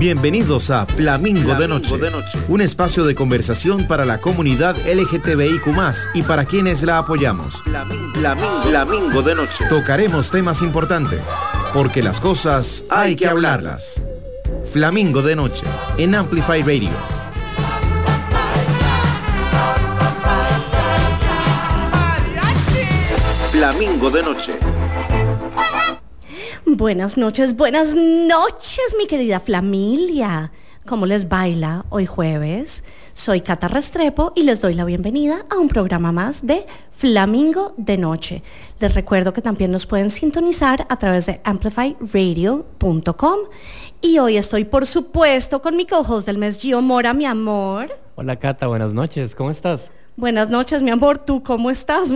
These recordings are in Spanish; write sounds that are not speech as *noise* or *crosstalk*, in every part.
Bienvenidos a Flamingo, de, Noche, un espacio de conversación para la comunidad LGTBIQ y para quienes la apoyamos. Flamingo, de Noche. Tocaremos temas importantes, porque las cosas hay, que hablarlas. Flamingo de Noche, en Amplify Radio. Flamingo de Noche. Buenas noches, buenas noches, mi querida familia. ¿Cómo les baila hoy jueves? Soy Cata Restrepo y les doy la bienvenida a un programa más de Flamingo de Noche. Les recuerdo que también nos pueden sintonizar a través de amplifyradio.com y hoy estoy, por supuesto, con mi co del mes, Gio Mora, mi amor. Hola Cata, buenas noches, ¿cómo estás? Buenas noches, mi amor. ¿Tú cómo estás?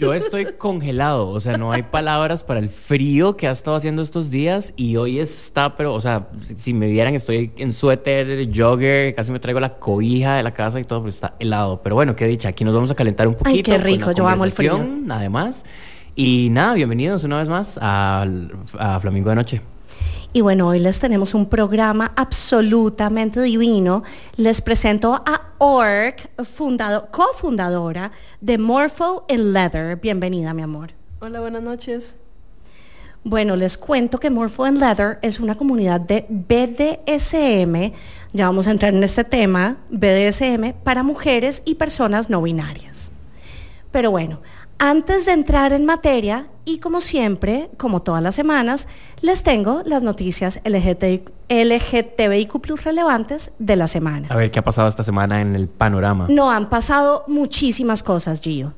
Yo estoy congelado, o sea, no hay palabras para el frío que ha estado haciendo estos días y hoy está, pero, o sea, si me vieran, estoy en suéter, jogger, casi me traigo la cobija de la casa y todo, pero está helado. Pero bueno, qué dicha, aquí nos vamos a calentar un poquito. Ay, qué rico, yo amo el frío. Además. Y nada, bienvenidos una vez más a, a Flamingo de Noche. Y bueno, hoy les tenemos un programa absolutamente divino. Les presento a fundado, cofundadora de Morpho in Leather. Bienvenida, mi amor. Hola, buenas noches. Bueno, les cuento que Morpho in Leather es una comunidad de BDSM, ya vamos a entrar en este tema, BDSM, para mujeres y personas no binarias. Pero bueno, antes de entrar en materia, y como siempre, como todas las semanas, les tengo las noticias LGTBIQ plus relevantes de la semana. A ver, ¿qué ha pasado esta semana en el panorama? No, han pasado muchísimas cosas, Gio.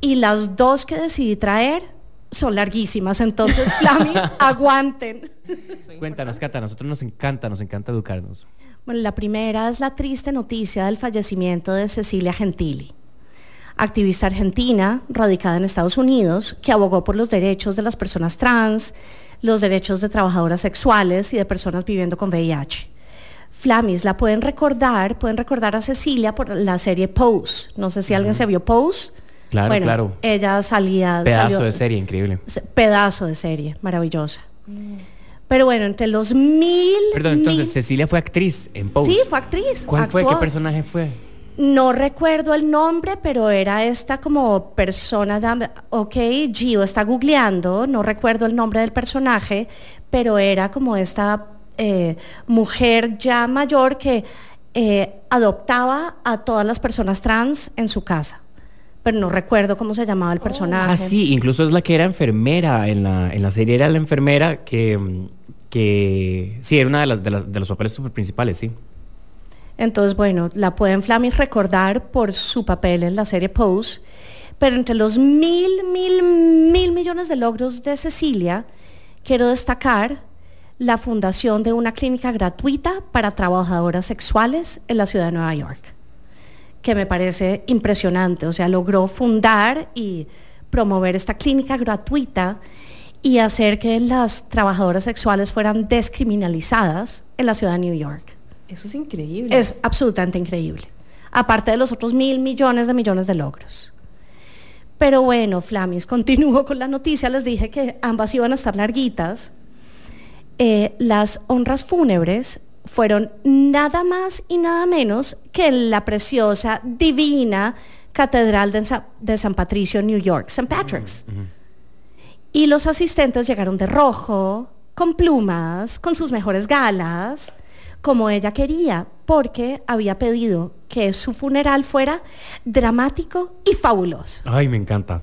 Y las dos que decidí traer son larguísimas, entonces, *laughs* Flamis, aguanten. Cuéntanos, Cata, a nosotros nos encanta, nos encanta educarnos. Bueno, la primera es la triste noticia del fallecimiento de Cecilia Gentili activista argentina radicada en Estados Unidos, que abogó por los derechos de las personas trans, los derechos de trabajadoras sexuales y de personas viviendo con VIH. Flamis, la pueden recordar, pueden recordar a Cecilia por la serie Pose. No sé si alguien se vio Pose. Claro, bueno, claro. Ella salía... Pedazo de serie, increíble. Pedazo de serie, maravillosa. Pero bueno, entre los mil... Perdón, entonces Cecilia fue actriz en Pose. Sí, fue actriz. ¿Cuál fue? ¿Qué personaje fue? No recuerdo el nombre, pero era esta como persona, ok, Gio está googleando, no recuerdo el nombre del personaje, pero era como esta eh, mujer ya mayor que eh, adoptaba a todas las personas trans en su casa. Pero no recuerdo cómo se llamaba el personaje. Ah, sí, incluso es la que era enfermera en la, en la serie, era la enfermera que, que sí, era una de, las, de, las, de los papeles super principales, sí. Entonces, bueno, la pueden Flamis recordar por su papel en la serie Pose, pero entre los mil, mil, mil millones de logros de Cecilia, quiero destacar la fundación de una clínica gratuita para trabajadoras sexuales en la ciudad de Nueva York, que me parece impresionante. O sea, logró fundar y promover esta clínica gratuita y hacer que las trabajadoras sexuales fueran descriminalizadas en la ciudad de New York. Eso es increíble. Es absolutamente increíble. Aparte de los otros mil millones de millones de logros. Pero bueno, Flamis, *laughs* continúo con la noticia. Les dije que ambas iban a estar larguitas. Eh, las honras fúnebres fueron nada más y nada menos que la preciosa, divina Catedral de, San Patricio, New York, St. Patrick's. Y los asistentes llegaron de rojo, con plumas, con sus mejores galas como ella quería, porque había pedido que su funeral fuera dramático y fabuloso. Ay, me encanta.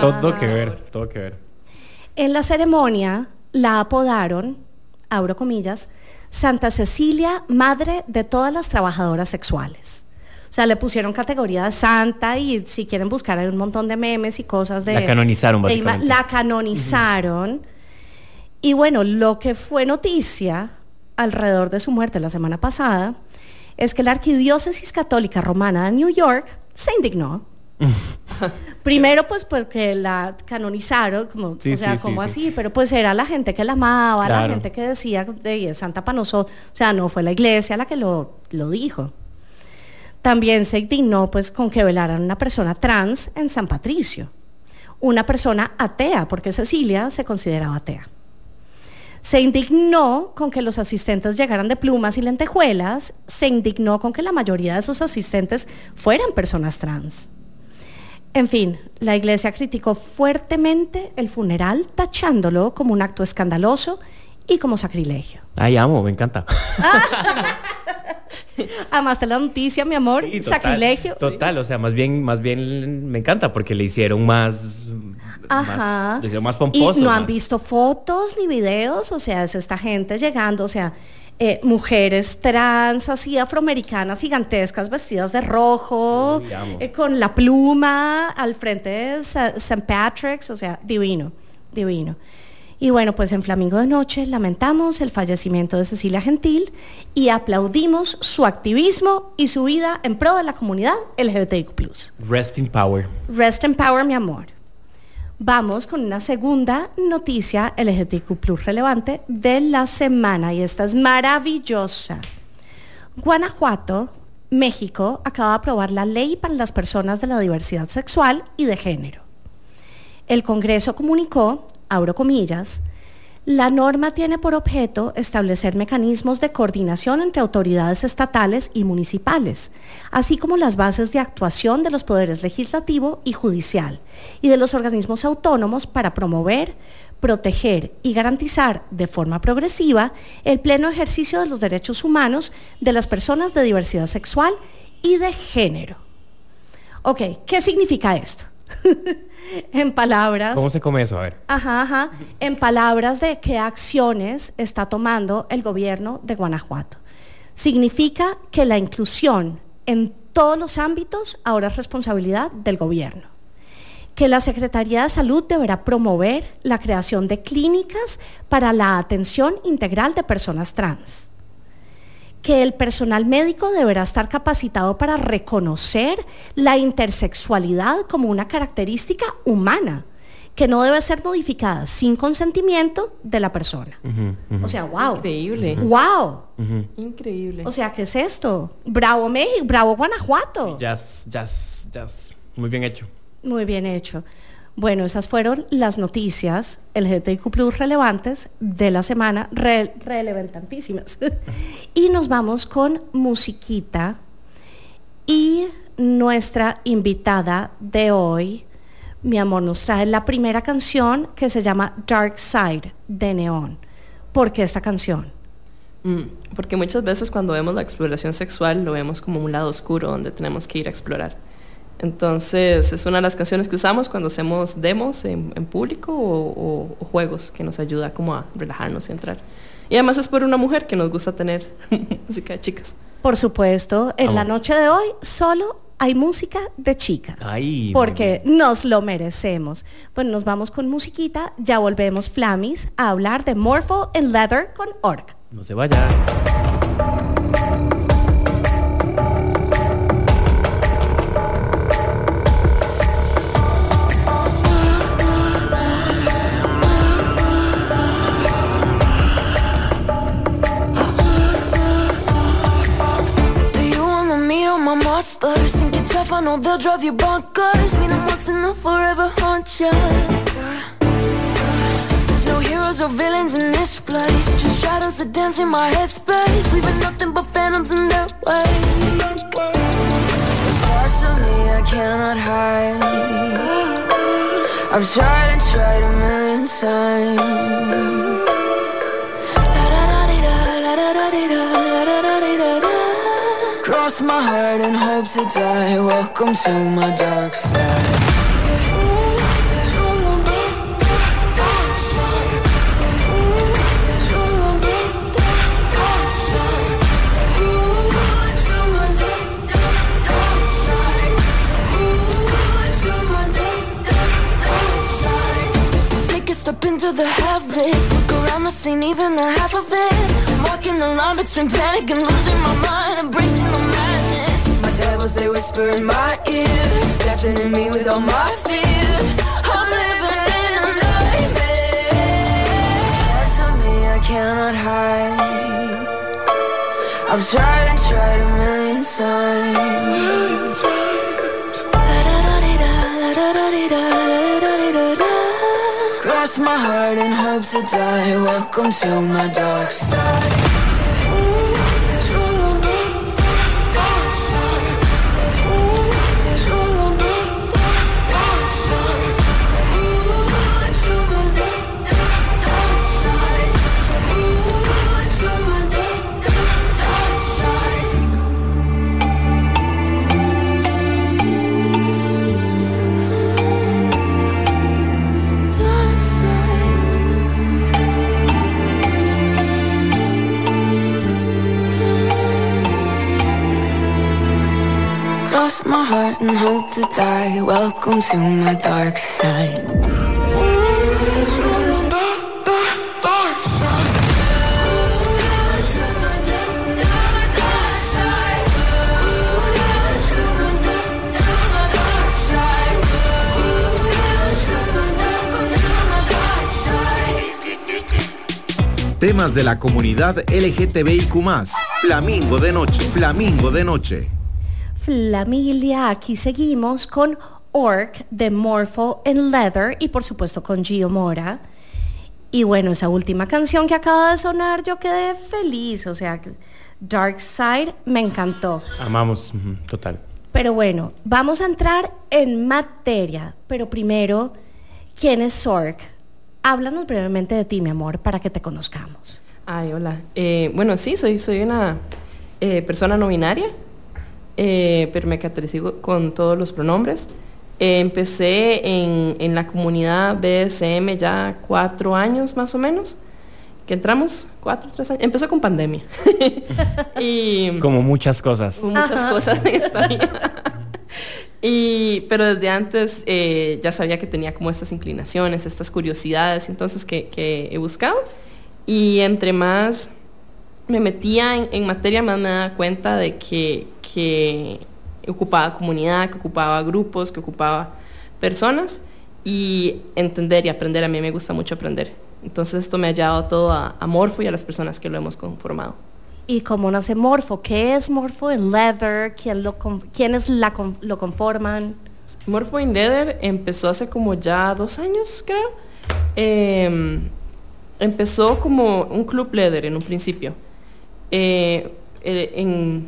Todo, que, ver, todo que ver. En la ceremonia la apodaron, abro comillas, Santa Cecilia, madre de todas las trabajadoras sexuales. O sea, le pusieron categoría de santa y si quieren buscar hay un montón de memes y cosas de... La canonizaron, básicamente. la canonizaron. Y bueno, lo que fue noticia alrededor de su muerte la semana pasada es que la Arquidiócesis Católica Romana de New York se indignó. *laughs* Primero, pues porque la canonizaron, como, o sea, como así, pero pues era la gente que la amaba, la gente que decía de Santa Panoso, o sea, no fue la iglesia la que lo, lo dijo. También se indignó pues con que velaran una persona trans en San Patricio, una persona atea, porque Cecilia se consideraba atea. Se indignó con que los asistentes llegaran de plumas y lentejuelas, se indignó con que la mayoría de sus asistentes fueran personas trans. En fin, la iglesia criticó fuertemente el funeral, tachándolo como un acto escandaloso y como sacrilegio. Ay, amo, me encanta. Además *laughs* de la noticia, mi amor, Sí, total, sacrilegio. Total, o sea, más bien, más bien me encanta porque le hicieron más, Ajá. más le hicieron más pomposo. Y no han visto fotos ni videos, o sea, es esta gente llegando, o sea, eh, mujeres trans, así afroamericanas gigantescas, vestidas de rojo, eh, con la pluma al frente de St. Patrick's, o sea, divino, divino. Y bueno, pues en Flamingo de Noche lamentamos el fallecimiento de Cecilia Gentil y aplaudimos su activismo y su vida en pro de la comunidad LGBTIQ+. Rest in power. Rest in Power, mi amor. Vamos con una segunda noticia LGBTQ relevante de la semana y esta es maravillosa. Guanajuato, México, acaba de aprobar la ley para las personas de la diversidad sexual y de género. El Congreso comunicó, abro comillas, la norma tiene por objeto establecer mecanismos de coordinación entre autoridades estatales y municipales, así como las bases de actuación de los poderes legislativo y judicial y de los organismos autónomos para promover, proteger y garantizar de forma progresiva el pleno ejercicio de los derechos humanos de las personas de diversidad sexual y de género. Ok, ¿qué significa esto? *laughs* en palabras... ¿Cómo se come eso? A ver. Ajá, ajá. En palabras de qué acciones está tomando el gobierno de Guanajuato. Significa que la inclusión en todos los ámbitos ahora es responsabilidad del gobierno. Que la Secretaría de Salud deberá promover la creación de clínicas para la atención integral de personas trans que el personal médico deberá estar capacitado para reconocer la intersexualidad como una característica humana que no debe ser modificada sin consentimiento de la persona. O sea, wow. Increíble. Wow. Increíble. O sea, ¿qué es esto? Bravo México, bravo Guanajuato. Jazz, jazz, jazz. Muy bien hecho. Muy bien hecho. Bueno, esas fueron las noticias LGTBIQ Plus relevantes de la semana, re- relevantísimas. *laughs* y nos vamos con musiquita y nuestra invitada de hoy, mi amor, nos trae la primera canción que se llama Dark Side de Neón. ¿Por qué esta canción? Mm, porque muchas veces cuando vemos la exploración sexual lo vemos como un lado oscuro donde tenemos que ir a explorar. Entonces es una de las canciones que usamos cuando hacemos demos en, en público o, o- o juegos que nos ayuda como a relajarnos y entrar. Y además es por una mujer que nos gusta tener *laughs* música de chicas. Por supuesto, en la noche de hoy solo hay música de chicas. Ay, porque nos lo merecemos. Bueno, nos vamos con musiquita, ya volvemos Flamis a hablar de Morpho en Leather con Orc. No se vaya. Know oh, they'll drive you bonkers. Meet 'em once and they'll forever haunt ya. There's no heroes or villains in this place. Just shadows that dance in my headspace. Leaving nothing but phantoms in their way. There's parts of me I cannot hide. I've tried and tried a million times. Cross my heart and hope to die. Welcome to my dark side. Take a step into the heaven. Look around the scene, even the half of it. I'm walking the line between panic and losing my mind, embracing the madness. They whisper in my ear, deafening me with all my fears. I'm living in a nightmare. Parts of me I cannot hide. I've tried and tried a million times. Cross my heart and hope to die. Welcome to my dark side. Cross my heart and hope to die. Welcome to my dark side. Temas de la comunidad LGTBIQ Flamingo de noche. Flamingo de noche. Flamilia, aquí seguimos con Orc de Morpho en Leather y por supuesto con Gio Mora. Y bueno, esa última canción que acaba de sonar, yo quedé feliz, o sea, Dark Side me encantó. Amamos, total. Pero bueno, vamos a entrar en materia, pero primero, ¿quién es Sork? Háblanos brevemente de ti, mi amor, para que te conozcamos. Ay, hola. Eh, bueno, sí, soy, soy una eh, persona no binaria, eh, pero me caracterizo con todos los pronombres. Eh, empecé en, en la comunidad BSM ya cuatro años más o menos, que entramos cuatro, tres años. Empezó con pandemia. *laughs* y Como muchas cosas. Muchas cosas en esta vida. *laughs* Y, pero desde antes eh, ya sabía que tenía como estas inclinaciones, estas curiosidades, entonces que, que he buscado. Y entre más me metía en, en materia, más me daba cuenta de que, que ocupaba comunidad, que ocupaba grupos, que ocupaba personas. Y entender y aprender, a mí me gusta mucho aprender. Entonces esto me ha llevado todo a, a Morfo y a las personas que lo hemos conformado. ¿Y cómo nace Morpho? ¿Qué es Morpho en Leather? ¿Quién lo ¿Quiénes la lo conforman? Morpho in Leather empezó hace como ya dos años, creo. Eh, empezó como un club leather en un principio. Eh, eh,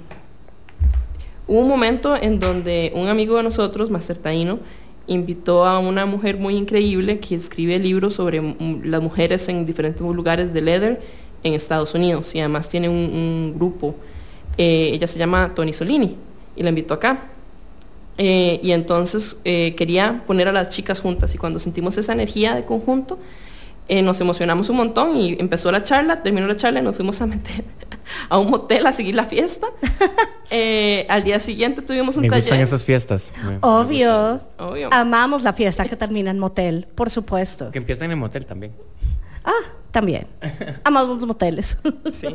hubo un momento en donde un amigo de nosotros, Master Taino, invitó a una mujer muy increíble que escribe libros sobre las mujeres en diferentes lugares de leather en Estados Unidos y además tiene un, grupo. Eh, ella se llama Tony Solini y la invitó acá. Y entonces quería poner a las chicas juntas y cuando sentimos esa energía de conjunto, eh, nos emocionamos un montón y empezó la charla, terminó la charla y nos fuimos a meter *laughs* a un motel a seguir la fiesta. *laughs* Eh, al día siguiente tuvimos un Me gustan taller. esas fiestas. Me- Obvio. Obvio. Amamos la fiesta que termina en motel, por supuesto. Que empiezan en el motel también. Ah, también. *laughs* Amamos los moteles. Sí.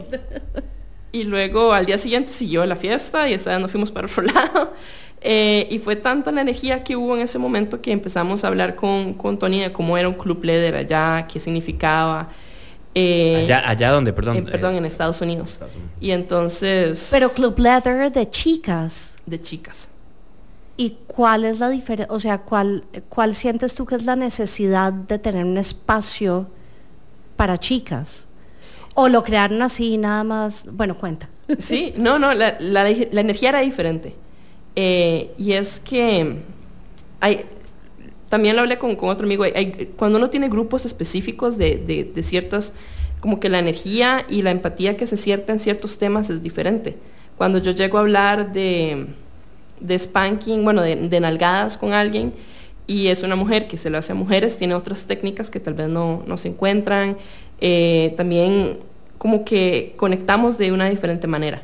Y luego al día siguiente siguió la fiesta y esa vez nos fuimos para otro lado. Eh, y fue tanta la energía que hubo en ese momento que empezamos a hablar con, con Tony de cómo era un club leader allá, qué significaba. Eh, Allá, allá donde, perdón. eh, perdón, eh, en Estados Unidos. Estados Unidos. Y entonces... Pero Club Leather de chicas. De chicas. ¿Y cuál es la diferencia? O sea, ¿cuál, ¿cuál sientes tú que es la necesidad de tener un espacio para chicas? ¿O lo crearon así nada más? Bueno, cuenta. Sí, no, no, la, la- la energía era diferente. Eh, y es que hay, también lo hablé con, otro amigo, cuando uno tiene grupos específicos de, ciertas, como que la energía y la empatía que se cierta en ciertos temas es diferente. Cuando yo llego a hablar de, spanking, bueno, de, nalgadas con alguien, y es una mujer que se lo hace a mujeres, tiene otras técnicas que tal vez no, no se encuentran. Eh, también como que conectamos de una diferente manera.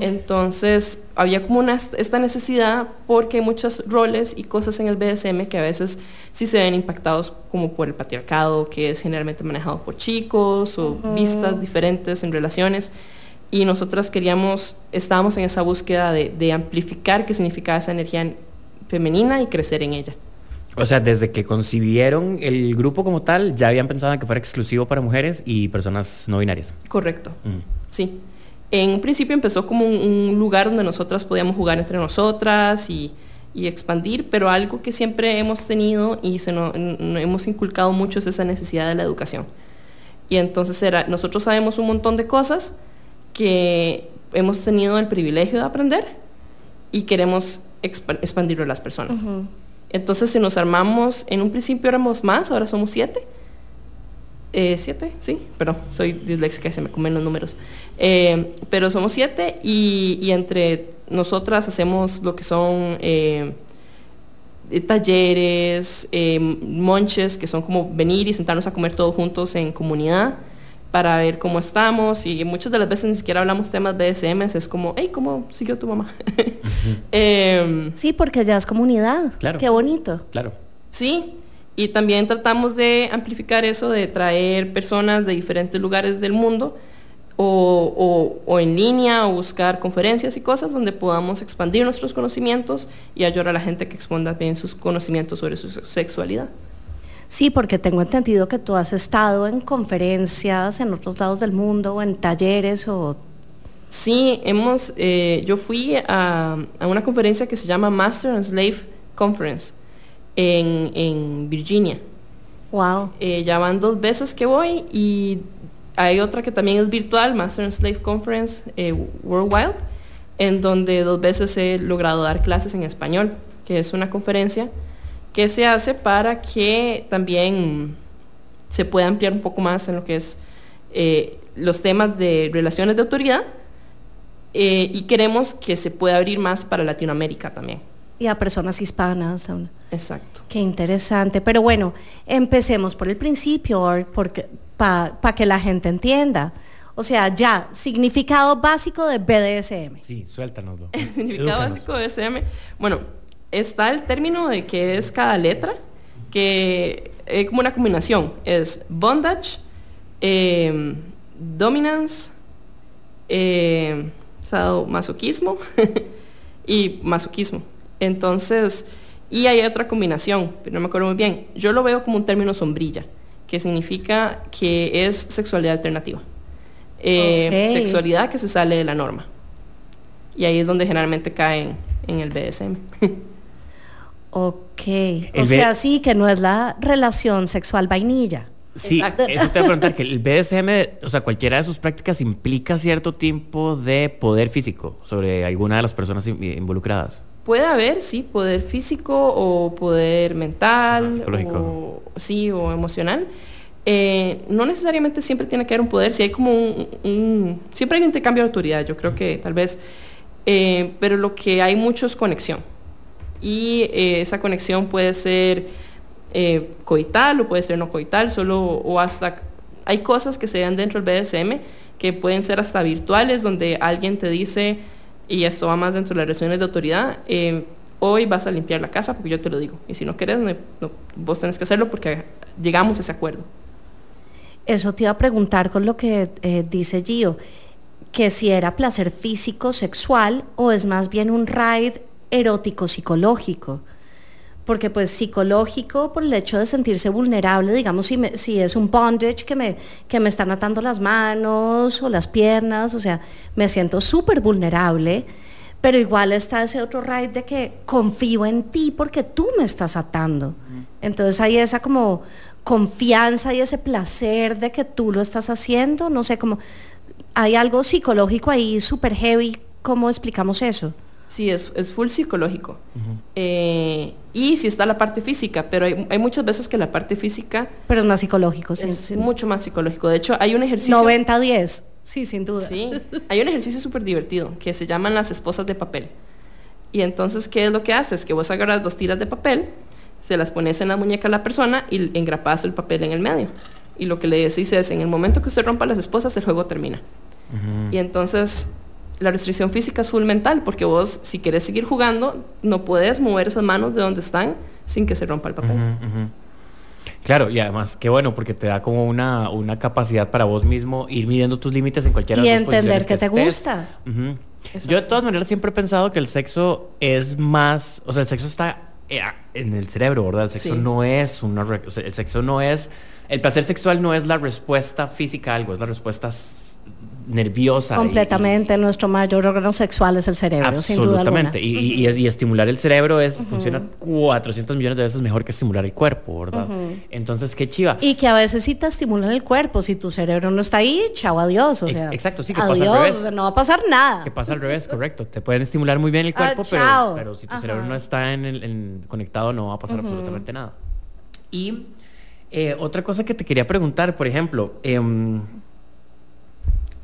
Entonces había como una, esta necesidad porque hay muchos roles y cosas en el BDSM que a veces sí se ven impactados como por el patriarcado, que es generalmente manejado por chicos o vistas diferentes en relaciones. Y nosotras queríamos, estábamos en esa búsqueda de, de amplificar qué significaba esa energía femenina y crecer en ella. O sea, desde que concibieron el grupo como tal, ya habían pensado en que fuera exclusivo para mujeres y personas no binarias. Correcto. Mm. Sí. En un principio empezó como un, un lugar donde nosotras podíamos jugar entre nosotras y, y expandir, pero algo que siempre hemos tenido y se nos, hemos inculcado mucho es esa necesidad de la educación. Y entonces era, nosotros sabemos un montón de cosas que hemos tenido el privilegio de aprender y queremos expandirlo a las personas. Entonces, si nos armamos, en un principio éramos más, ahora somos siete. Eh, siete, sí, pero soy disléxica y se me comen los números. Eh, pero somos siete y, entre nosotras hacemos lo que son eh, talleres, monches, que son como venir y sentarnos a comer todos juntos en comunidad para ver cómo estamos y muchas de las veces ni siquiera hablamos temas BSM, es como, hey, ¿cómo siguió tu mamá? *laughs* Em, sí, porque ya es comunidad. Claro. Qué bonito. Claro. Sí, y también tratamos de amplificar eso, de traer personas de diferentes lugares del mundo o, o, en línea o buscar conferencias y cosas donde podamos expandir nuestros conocimientos y ayudar a la gente que exponga bien sus conocimientos sobre su sexualidad. Sí, porque tengo entendido que tú has estado en conferencias en otros lados del mundo, o en talleres o... Sí, hemos, eh, yo fui a, una conferencia que se llama Master and Slave Conference en, Virginia. Wow. Eh, ya van dos veces que voy y hay otra que también es virtual, Master and Slave Conference eh, Worldwide, en donde dos veces he logrado dar clases en español, que es una conferencia que se hace para que también se pueda ampliar un poco más en lo que es eh, los temas de relaciones de autoridad eh, y queremos que se pueda abrir más para Latinoamérica también. Y a personas hispanas. Exacto. Qué interesante. Pero bueno, empecemos por el principio, para que la gente entienda. O sea, ya, significado básico de BDSM. Sí, suéltanoslo. El significado básico de BDSM. Bueno, está el término de que es cada letra, que es como una combinación. Es bondage, em, dominance, eh, masoquismo *laughs* y masoquismo. Entonces, y hay otra combinación, pero no me acuerdo muy bien. Yo lo veo como un término sombrilla, que significa que es sexualidad alternativa. Eh, sexualidad que se sale de la norma. Y ahí es donde generalmente caen en el BSM. *laughs* Ok. o sea, sí, que no es la relación sexual vainilla. Sí, eso te voy a preguntar, que *laughs* el BDSM, o sea, cualquiera de sus prácticas implica cierto tiempo de poder físico sobre alguna de las personas involucradas. Puede haber, sí, poder físico o poder mental, o, sí, o emocional. Eh, no necesariamente siempre tiene que haber un poder, si hay como un, siempre hay un intercambio de autoridad, yo creo que tal vez, eh, pero lo que hay mucho es conexión y eh, esa conexión puede ser coital o puede ser no coital, solo o hasta hay cosas que se dan dentro del BDSM que pueden ser hasta virtuales, donde alguien te dice, y esto va más dentro de las relaciones de autoridad, eh, hoy vas a limpiar la casa porque yo te lo digo, y si no querés, vos tenés que hacerlo porque llegamos a ese acuerdo. Eso te iba a preguntar con lo que dice Gio, que si era placer físico, sexual, o es más bien un ride erótico psicológico. Porque pues psicológico por el hecho de sentirse vulnerable, digamos si, si es un bondage que me, que me están atando las manos o las piernas, o sea, me siento súper vulnerable, pero igual está ese otro ride de que confío en ti porque tú me estás atando. Entonces hay esa como confianza y ese placer de que tú lo estás haciendo, no sé, como hay algo psicológico ahí súper heavy, ¿cómo explicamos eso? Sí, es, es full psicológico. Eh, y sí está la parte física, pero hay, muchas veces que la parte física... Pero es más psicológico, sí. Es mucho más psicológico. De hecho, hay un ejercicio... 90-10, sí, sin duda. Sí, hay un ejercicio súper divertido que se llaman las esposas de papel. Y entonces, ¿qué es lo que haces? Que vos agarras dos tiras de papel, se las pones en la muñeca a la persona y engrapas el papel en el medio. Y lo que le decís es, en el momento que usted rompa las esposas, el juego termina. Y entonces la restricción física es full mental, porque vos, si quieres seguir jugando, no puedes mover esas manos de donde están sin que se rompa el papel. Claro, y además, qué bueno, porque te da como una, una capacidad para vos mismo ir midiendo tus límites en cualquier Y entender que, te gusta. Yo de todas maneras siempre he pensado que el sexo es más, o sea, el sexo está eh, en el cerebro, ¿verdad? El sexo no es una, o sea, el sexo no es, el placer sexual no es la respuesta física a algo, es la respuesta nerviosa. y- Completamente, nuestro mayor órgano sexual es el cerebro, sin duda alguna. Absolutamente. Y, y- y- y estimular el cerebro es, funciona 400 millones de veces mejor que estimular el cuerpo, ¿verdad? Entonces, qué chiva. Y que a veces sí te estimulan el cuerpo, si tu cerebro no está ahí, chao, adiós. O E- sea, exacto, sí, que pasa al revés. o sea, no va a pasar nada. Que pasa al revés, correcto. Te pueden estimular muy bien el Ah, cuerpo, pero, pero si tu Ajá. cerebro no está en el- en- conectado, no va a pasar absolutamente nada. Y eh, otra cosa que te quería preguntar, por ejemplo, em,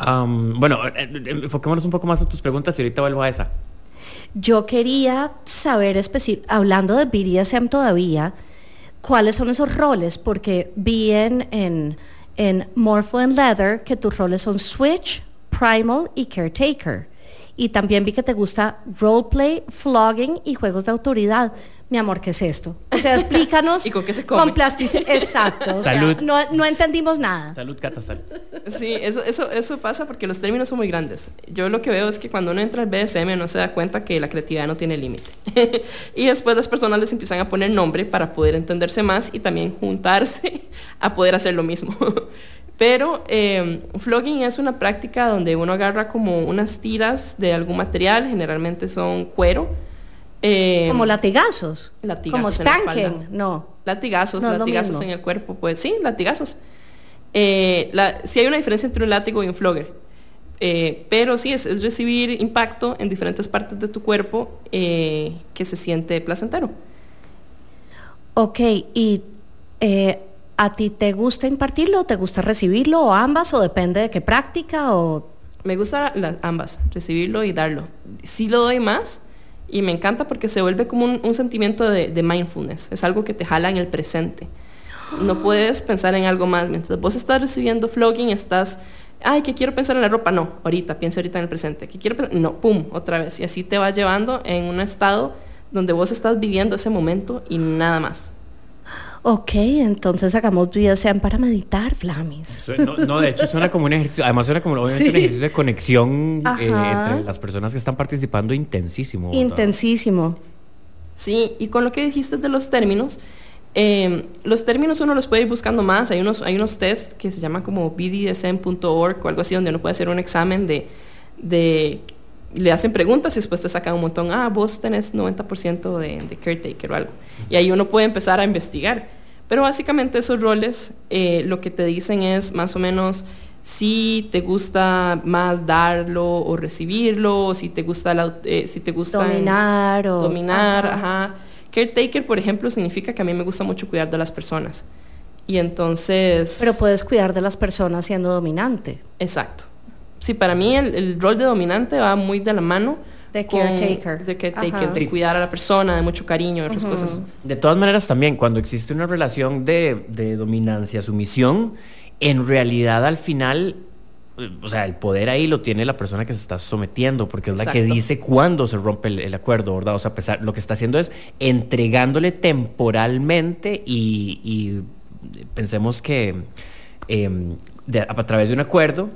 am, bueno, eh, eh, enfoquémonos un poco más en tus preguntas y ahorita vuelvo a esa. Yo quería saber, hablando de BDSM todavía, cuáles son esos roles, porque vi en, en, en Morpho and Leather que tus roles son Switch, Primal y Caretaker. Y también vi que te gusta roleplay, flogging y juegos de autoridad. Mi amor, ¿qué es esto? O sea, explícanos. *laughs* ¿Y con qué se come? Con Exacto. o sea, Salud. no, no entendimos nada. Salud, Cata, salud. Sí, eso, eso, eso pasa porque los términos son muy grandes. Yo lo que veo es que cuando uno entra al BDSM no se da cuenta que la creatividad no tiene límite. *laughs* y después las personas les empiezan a poner nombre para poder entenderse más y también juntarse *laughs* a poder hacer lo mismo. Pero eh, flogging es una práctica donde uno agarra como unas tiras de algún material, generalmente son cuero. Eh, Como latigazos. Latigazos Como en la espalda. spanking. No. Latigazos, No latigazos en el cuerpo, pues sí, latigazos. Eh, la, sí hay una diferencia entre un látigo y un flogger, Eh, pero sí es, es recibir impacto en diferentes partes de tu cuerpo eh, que se siente placentero. Ok, y eh, ¿a ti te gusta impartirlo, te gusta recibirlo, o ambas, o depende de qué práctica, o Me gusta las ambas, recibirlo y darlo. Sí lo doy más y me encanta porque se vuelve como un, sentimiento de, de mindfulness, es algo que te jala en el presente. No puedes pensar en algo más. Mientras vos estás recibiendo flogging, estás, ay, que quiero pensar en la ropa. No, ahorita, piensa ahorita en el presente. Que quiero pensar, no, pum, otra vez. Y así te va llevando en un estado donde vos estás viviendo ese momento y nada más. Ok, entonces hagamos BDSM para meditar, Flamis. No, no, de hecho suena como un ejercicio, además suena como obviamente un ejercicio de conexión eh, entre las personas que están participando intensísimo. ¿verdad? Intensísimo. Sí, y con lo que dijiste de los términos, eh, los términos uno los puede ir buscando más. Hay unos, hay unos test que se llaman como bdsm.org o algo así, donde uno puede hacer un examen de, de le hacen preguntas y después te sacan un montón, ah, vos tenés 90% de, de caretaker o algo. Y ahí uno puede empezar a investigar. Pero básicamente esos roles eh, lo que te dicen es más o menos si te gusta más darlo o recibirlo, o si te gusta, la, eh, si te gusta Dominar o... dominar, Ajá. ajá. Caretaker, por ejemplo, significa que a mí me gusta mucho cuidar de las personas. Y entonces... Pero puedes cuidar de las personas siendo dominante. Exacto. Sí, para mí el, el rol de dominante va muy de la mano De caretaker. De caretaker, de cuidar a la persona, de mucho cariño y otras cosas. De todas maneras, también cuando existe una relación de, de dominancia, sumisión, en realidad al final, eh, o sea, el poder ahí lo tiene la persona que se está sometiendo, porque es la que dice cuándo se rompe el, el acuerdo, ¿verdad? O sea, a pesar, lo que está haciendo es entregándole temporalmente y, y pensemos que eh, de- a través de un acuerdo,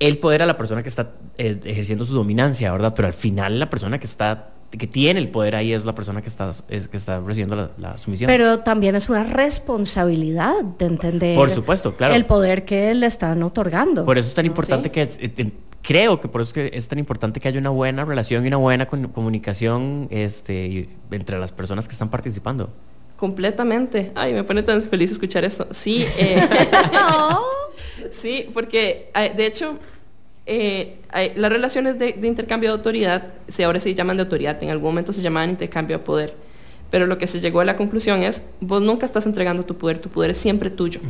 el poder a la persona que está eh, ejerciendo su dominancia, ¿verdad? Pero al final la persona que está que tiene el poder ahí es la persona que está es, que está recibiendo la, la sumisión. Pero también es una responsabilidad de entender Por supuesto, claro. el poder que le están otorgando. por eso es tan importante Sí. que es- eh, creo que por eso es que es tan importante que haya una buena relación y una buena comunicación este entre las personas que están participando. Completamente. Ay, me pone tan feliz escuchar esto. Sí, *laughs* eh, No. sí, porque de hecho eh, las relaciones de, de intercambio de autoridad se ahora se llaman de autoridad, en algún momento se llamaban intercambio de poder. Pero lo que se llegó a la conclusión es, vos nunca estás entregando tu poder, tu poder es siempre tuyo.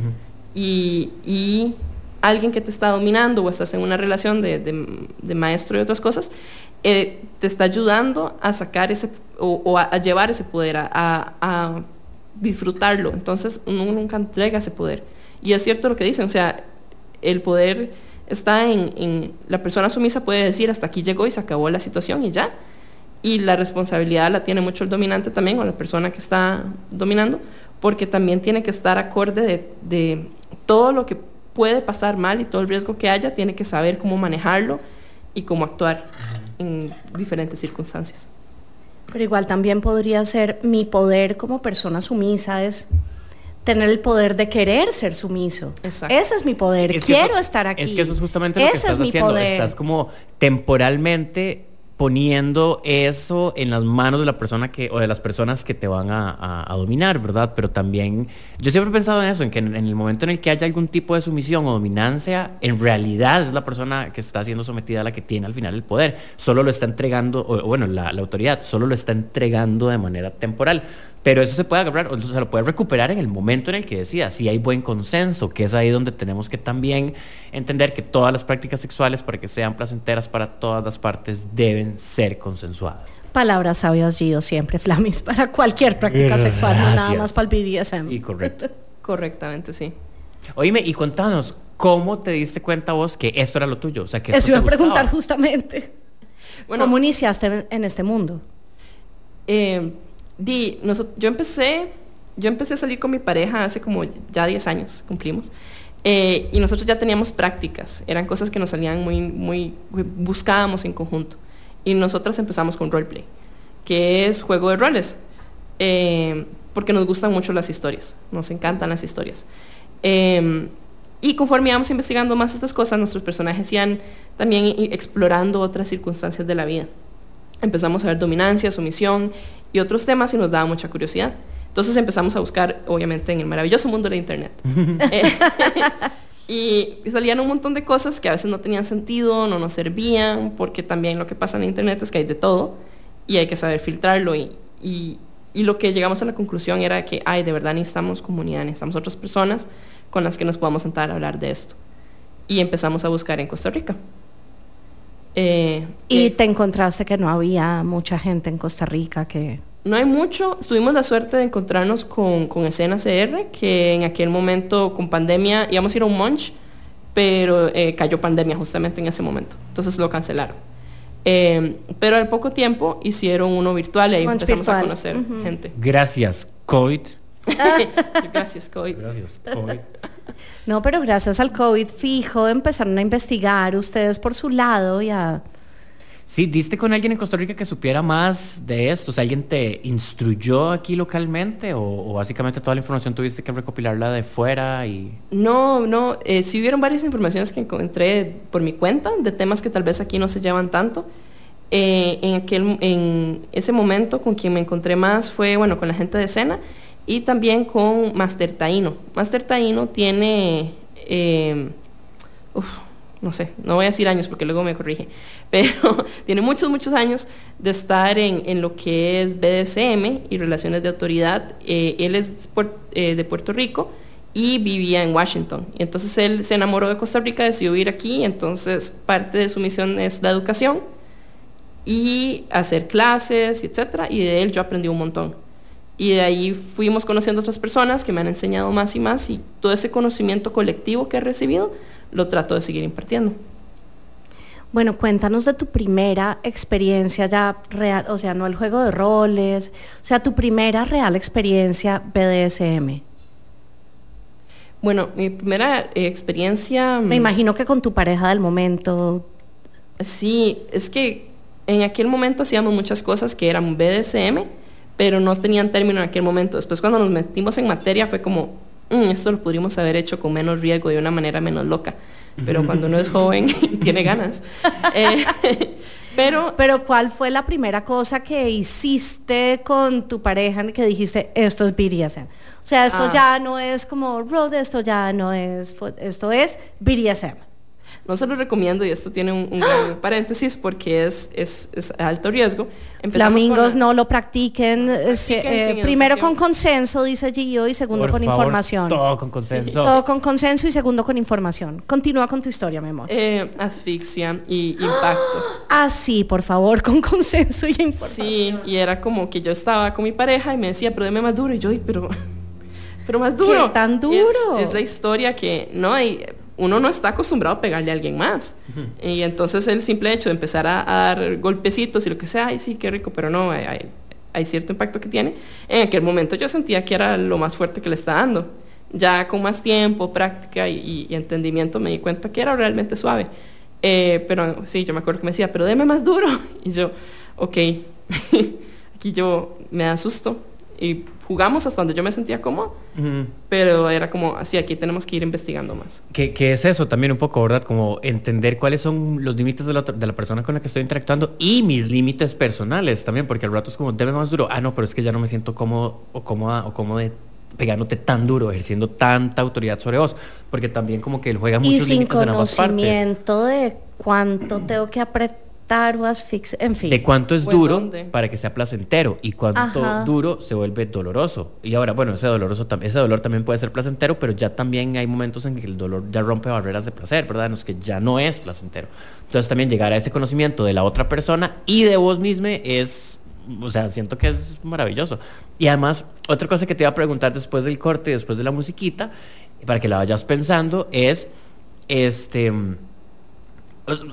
y, y alguien que te está dominando o estás en una relación de, de- de maestro y otras cosas, eh, te está ayudando a sacar ese o, o a, a llevar ese poder, a, a- a disfrutarlo. Entonces uno nunca entrega ese poder. Y es cierto lo que dicen, o sea, el poder está en, en- la persona sumisa puede decir hasta aquí llegó y se acabó la situación y ya. Y la responsabilidad la tiene mucho el dominante también o la persona que está dominando, porque también tiene que estar acorde de, de todo lo que puede pasar mal y todo el riesgo que haya, tiene que saber cómo manejarlo y cómo actuar en diferentes circunstancias. Pero igual también podría ser mi poder como persona sumisa es tener el poder de querer ser sumiso. Exacto. Ese es mi poder. Es Quiero eso- estar aquí. Es que eso es justamente lo que estás es mi haciendo. poder. Estás como temporalmente poniendo eso en las manos de la persona que o de las personas que te van a, a- a dominar, ¿verdad? Pero también yo siempre he pensado en eso, en que en, el momento en el que haya algún tipo de sumisión o dominancia, en realidad es la persona que está siendo sometida la que tiene al final el poder. Solo lo está entregando, o, bueno, la autoridad solo lo está entregando de manera temporal. Pero eso se puede agarrar, o se lo puede recuperar en el momento en el que decida, si hay buen consenso, que es ahí donde tenemos que también entender que todas las prácticas sexuales, para que sean placenteras para todas las partes, deben ser consensuadas. Palabras sabias, Gio, siempre, Flamis, para cualquier práctica sexual, no nada más para el BDSM. Sí, correcto. *laughs* Correctamente, sí. Oíme, y contanos, ¿cómo te diste cuenta vos que esto era lo tuyo? O sea, que Eso iba a preguntar gustaba? justamente. Bueno, ¿Cómo iniciaste en- en este mundo? Eh, di, yo empecé, a salir con mi pareja hace como ya 10 años, cumplimos. Eh, y nosotros ya teníamos prácticas, eran cosas que nos salían muy, muy, buscábamos en conjunto. Y nosotras empezamos con roleplay, que es juego de roles, eh, porque nos gustan mucho las historias, nos encantan las historias. Eh, y conforme íbamos investigando más estas cosas, nuestros personajes iban también explorando otras circunstancias de la vida empezamos a ver dominancia, sumisión y otros temas y nos daba mucha curiosidad. Entonces empezamos a buscar, obviamente, en el maravilloso mundo de Internet. *laughs* Eh, *laughs* y salían un montón de cosas que a veces no tenían sentido, no nos servían, porque también lo que pasa en Internet es que hay de todo y hay que saber filtrarlo. Y, y, y lo que llegamos a la conclusión era que, ay, de verdad necesitamos comunidad, necesitamos otras personas con las que nos podamos sentar a hablar de esto. Y empezamos a buscar en Costa Rica. Eh, Y eh, te encontraste que no había mucha gente en Costa Rica que... No hay mucho. Tuvimos la suerte de encontrarnos con, con Escena CR, que en aquel momento con pandemia íbamos a ir a un munch, pero eh, cayó pandemia justamente en ese momento. Entonces lo cancelaron. Eh, pero al poco tiempo hicieron uno virtual y ahí Munch empezamos a conocer gente. Gracias, COVID. *laughs* Gracias, COVID. Gracias, COVID. No, pero gracias al COVID fijo empezaron a investigar ustedes por su lado y a... Sí, diste con alguien en Costa Rica que supiera más de esto. O sea, ¿alguien te instruyó aquí localmente o, o básicamente toda la información tuviste que recopilarla de fuera y... No, no, eh, sí hubieron varias informaciones que encontré por mi cuenta de temas que tal vez aquí no se llevan tanto. Eh, en, aquel, en ese momento con quien me encontré más fue, bueno, con la gente de escena y también con Master Taino. Master Taino tiene, eh, no sé, no voy a decir años porque luego me corrige, *laughs* pero *laughs* tiene muchos, muchos años de estar en, en lo que es BDSM y relaciones de autoridad. Eh, él es eh, de Puerto Rico y vivía en Washington. Entonces él se enamoró de Costa Rica, decidió vivir aquí, entonces parte de su misión es la educación y hacer clases, etcétera, y de él yo aprendí un montón. Y de ahí fuimos conociendo otras personas que me han enseñado más y más y todo ese conocimiento colectivo que he recibido lo trato de seguir impartiendo. Bueno, cuéntanos de tu primera experiencia ya real, o sea, no el juego de roles, o sea, tu primera real experiencia BDSM. Bueno, mi primera eh, experiencia... Me imagino que con tu pareja del momento, Sí, es que en aquel momento hacíamos muchas cosas que eran BDSM, pero no tenían término en aquel momento. Después cuando nos metimos en materia fue como, "Mm, esto lo pudimos haber hecho con menos riesgo, de una manera menos loca. Pero cuando uno es joven *laughs* y tiene ganas. *laughs* Eh, *laughs* pero pero ¿cuál fue la primera cosa que hiciste con tu pareja en que dijiste, esto es BDSM? O sea, esto Ah. ya no es como road, esto ya no es, esto es BDSM. No se lo recomiendo, y esto tiene un, un gran *gasps* paréntesis porque es, es, es alto riesgo. Empezamos Flamingos la- no lo practiquen, eh, practiquen eh, primero con consenso, dice Gio, y segundo Por con favor, información. Todo con consenso. Todo con consenso y segundo con información. Continúa con tu historia, mi amor. eh, asfixia y impacto. *gasps* Ah, sí, por favor, con consenso y información. Sí, y era como que yo estaba con mi pareja y me decía, pero deme más duro. Y yo, "Ay, pero, *laughs* pero más duro. ¿Qué tan duro? Es, es la historia que, no, y uno no está acostumbrado a pegarle a alguien más. Y entonces el simple hecho de empezar a, a dar golpecitos y lo que sea, ay, sí, qué rico, pero no, hay, cierto impacto que tiene. En aquel momento yo sentía que era lo más fuerte que le está dando. Ya con más tiempo, práctica y, y entendimiento me di cuenta que era realmente suave. Eh, pero sí, yo me acuerdo que me decía, pero deme más duro. *laughs* Y yo, ok, *laughs* aquí yo me da susto. y jugamos hasta donde yo me sentía cómodo, pero era como, así, aquí tenemos que ir investigando más. Que, que es eso también un poco, ¿verdad? Como entender cuáles son los límites de la, otra- de la persona con la que estoy interactuando y mis límites personales también, porque al rato es como, debe más duro. Ah, no, pero es que ya no me siento cómodo o cómoda o cómodo de pegándote tan duro, ejerciendo tanta autoridad sobre vos, porque también como que él juega muchos límites en ambas partes. conocimiento de cuánto tengo que apretar o asfixiar, en fin. De cuánto es ¿O duro dónde? para que sea placentero y cuánto Ajá. duro se vuelve doloroso. Y ahora, bueno, ese doloroso ese dolor también puede ser placentero, pero ya también hay momentos en que el dolor ya rompe barreras de placer, ¿verdad? En los que ya no es placentero. Entonces también llegar a ese conocimiento de la otra persona y de vos mismo es, o sea, siento que es maravilloso. Y además, otra cosa que te iba a preguntar después del corte, después de la musiquita, para que la vayas pensando, es, este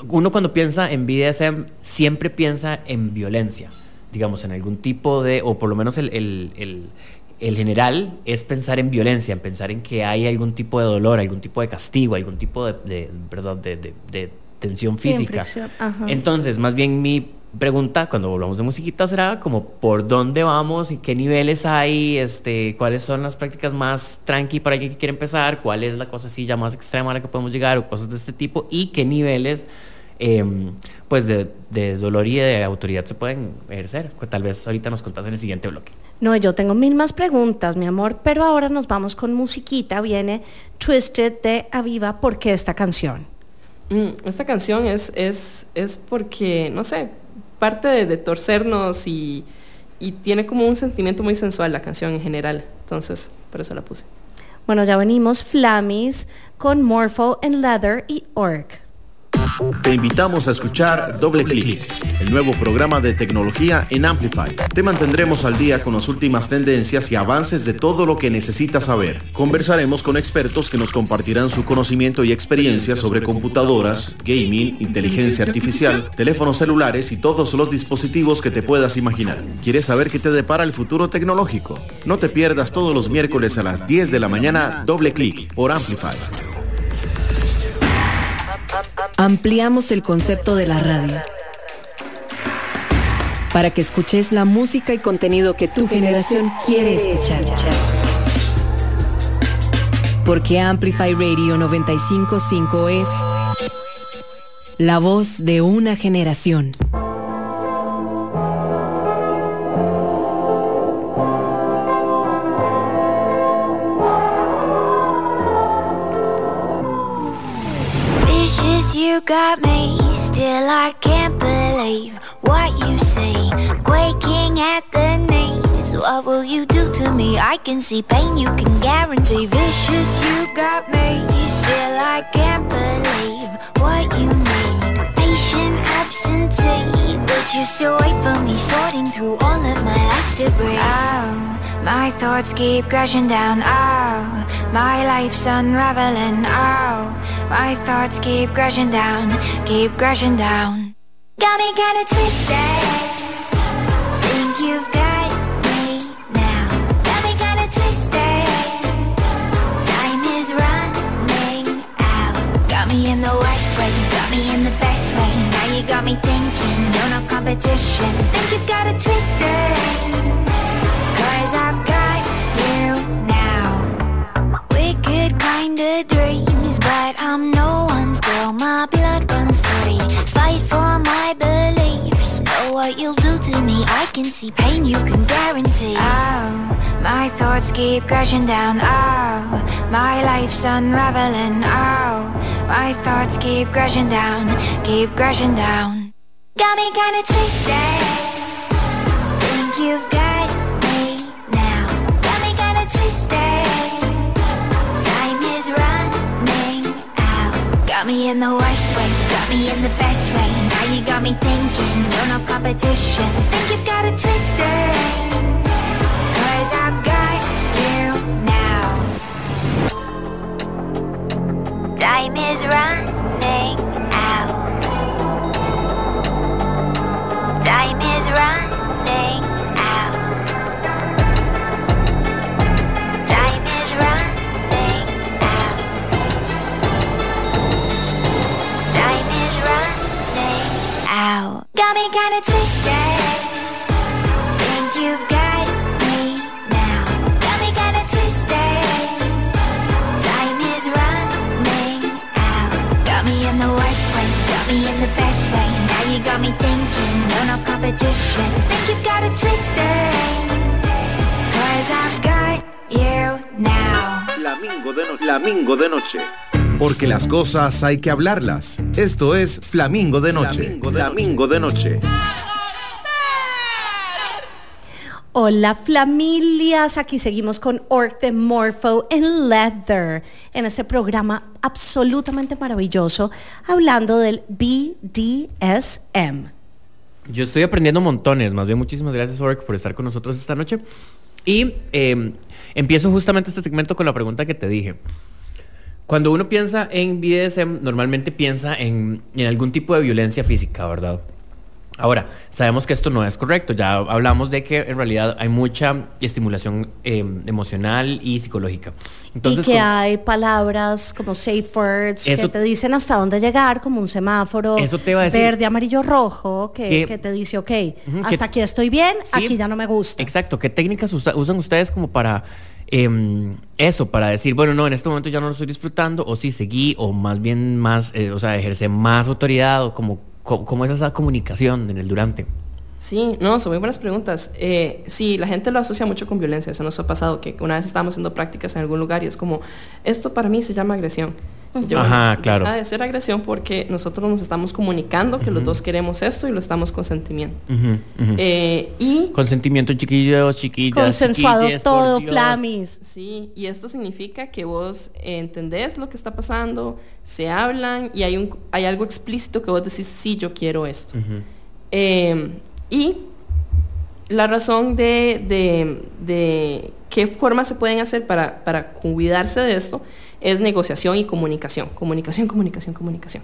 uno cuando piensa en BDSM siempre piensa en violencia, digamos, en algún tipo de, o por lo menos el, el- el- el general es pensar en violencia, en pensar en que hay algún tipo de dolor, algún tipo de castigo, algún tipo de, de- de, tensión física. Entonces, más bien mi pregunta cuando volvamos de musiquita será como por dónde vamos y qué niveles hay, este, cuáles son las prácticas más tranqui para alguien que quiere empezar, cuál es la cosa así ya más extrema a la que podemos llegar o cosas de este tipo y qué niveles em, pues de, de dolor y de autoridad se pueden ejercer. Tal vez ahorita nos contás en el siguiente bloque. No, yo tengo mil más preguntas, mi amor, pero ahora nos vamos con musiquita. Viene Twisted de Aviva. ¿Por qué esta canción? Mm, esta canción es, es, es porque, no sé, parte de, torcernos y, tiene como un sentimiento muy sensual la canción en general. Entonces, por eso la puse. Bueno, ya venimos Flammies con Morpho en Leather y Orc. Te invitamos a escuchar Doble Clic, el nuevo programa de tecnología en Amplify. Te mantendremos al día con las últimas tendencias y avances de todo lo que necesitas saber. Conversaremos con expertos que nos compartirán su conocimiento y experiencia sobre computadoras, gaming, inteligencia artificial, teléfonos celulares y todos los dispositivos que te puedas imaginar. ¿Quieres saber qué te depara el futuro tecnológico? No te pierdas todos los miércoles a las 10 de la mañana Doble Clic por Amplify. Ampliamos el concepto de la radio para que escuches la música y contenido que tu generación quiere escuchar. Porque Amplify Radio 955 es la voz de una generación. You got me. Still, I can't believe what you say. Quaking at the knees. What will you do to me? I can see pain, you can guarantee. Vicious, you got me. Still, I can't you still wait for me. Sorting through all of my life's debris. Oh, my thoughts keep crashing down. Oh, my life's unraveling. Oh, my thoughts keep crashing down, keep crashing down. Got me kinda twisted. Think you've got me now. Got me kinda twisted. Time is running out. Got me in the worst me thinking, you're no competition. Think you've got it twisted. Cause I've got you now. Wicked kinda dreams, but I'm no one's girl. My blood runs free. Fight for my beliefs. What you'll do to me. I can see pain, you can guarantee. Oh, my thoughts keep crashing down. Oh, my life's unraveling. Oh, my thoughts keep crashing down, keep crashing down. Got me kinda twisted. Think you've got me now. Got me kinda twisted. Time is running out. Got me in the worst way, got me in the best way. Got me thinking, you're no competition. Think you've got it twisted. Cause I've got you now. Time is running out. Time is running Got me kinda twisted. Think you've got me now. Got me kinda twisted. Time is running out. Got me in the worst way, got me in the best way. Now you got me thinking you're no competition. Think you've got it twisted. Cause I've got you now. Lamingo de noche. Lamingo de noche. Porque las cosas hay que hablarlas. Esto es Flamingo de Noche. Flamingo de, Flamingo de noche. Hola familias, aquí seguimos con Orthomorpho en Leather, en este programa absolutamente maravilloso, hablando del BDSM. Yo estoy aprendiendo montones, más bien muchísimas gracias Ork por estar con nosotros esta noche. Y eh, empiezo justamente este segmento con la pregunta que te dije. Cuando uno piensa en BDSM, normalmente piensa en, en algún tipo de violencia física, ¿verdad? Ahora, sabemos que esto no es correcto. Ya hablamos de que en realidad hay mucha estimulación eh, emocional y psicológica. y que hay palabras como safe words que Eso- te dicen hasta dónde llegar, como un semáforo Eso te iba a decir. verde, amarillo, rojo, que, Que- que te dice, ok, hasta que- aquí estoy bien, Sí. aquí ya no me gusta. Exacto. ¿Qué técnicas usa- usan ustedes como para em, eso? Para decir, bueno, no, en este momento ya no lo estoy disfrutando, o sí seguí, o más bien más, eh, o sea, ejerce más autoridad, o como, es esa comunicación en el durante. Sí, no, son muy buenas preguntas. Eh, sí, la gente lo asocia mucho con violencia. Eso nos ha pasado que una vez estábamos haciendo prácticas en algún lugar y es como, esto para mí se llama agresión. Yo, Ajá, "Deja claro. de ser agresión porque nosotros nos estamos comunicando que los dos queremos esto y lo estamos consentimiento. Ujú, ujú. Eh, y Consentimiento, chiquillos, chiquillas. Consensuado todo. Flamis. Sí, y esto significa que vos entendés lo que está pasando, se hablan y hay, un, hay algo explícito que vos decís, sí, yo quiero esto. Eh, y la razón de, de- de qué formas se pueden hacer para, para cuidarse de esto es negociación y comunicación. Comunicación, comunicación, comunicación.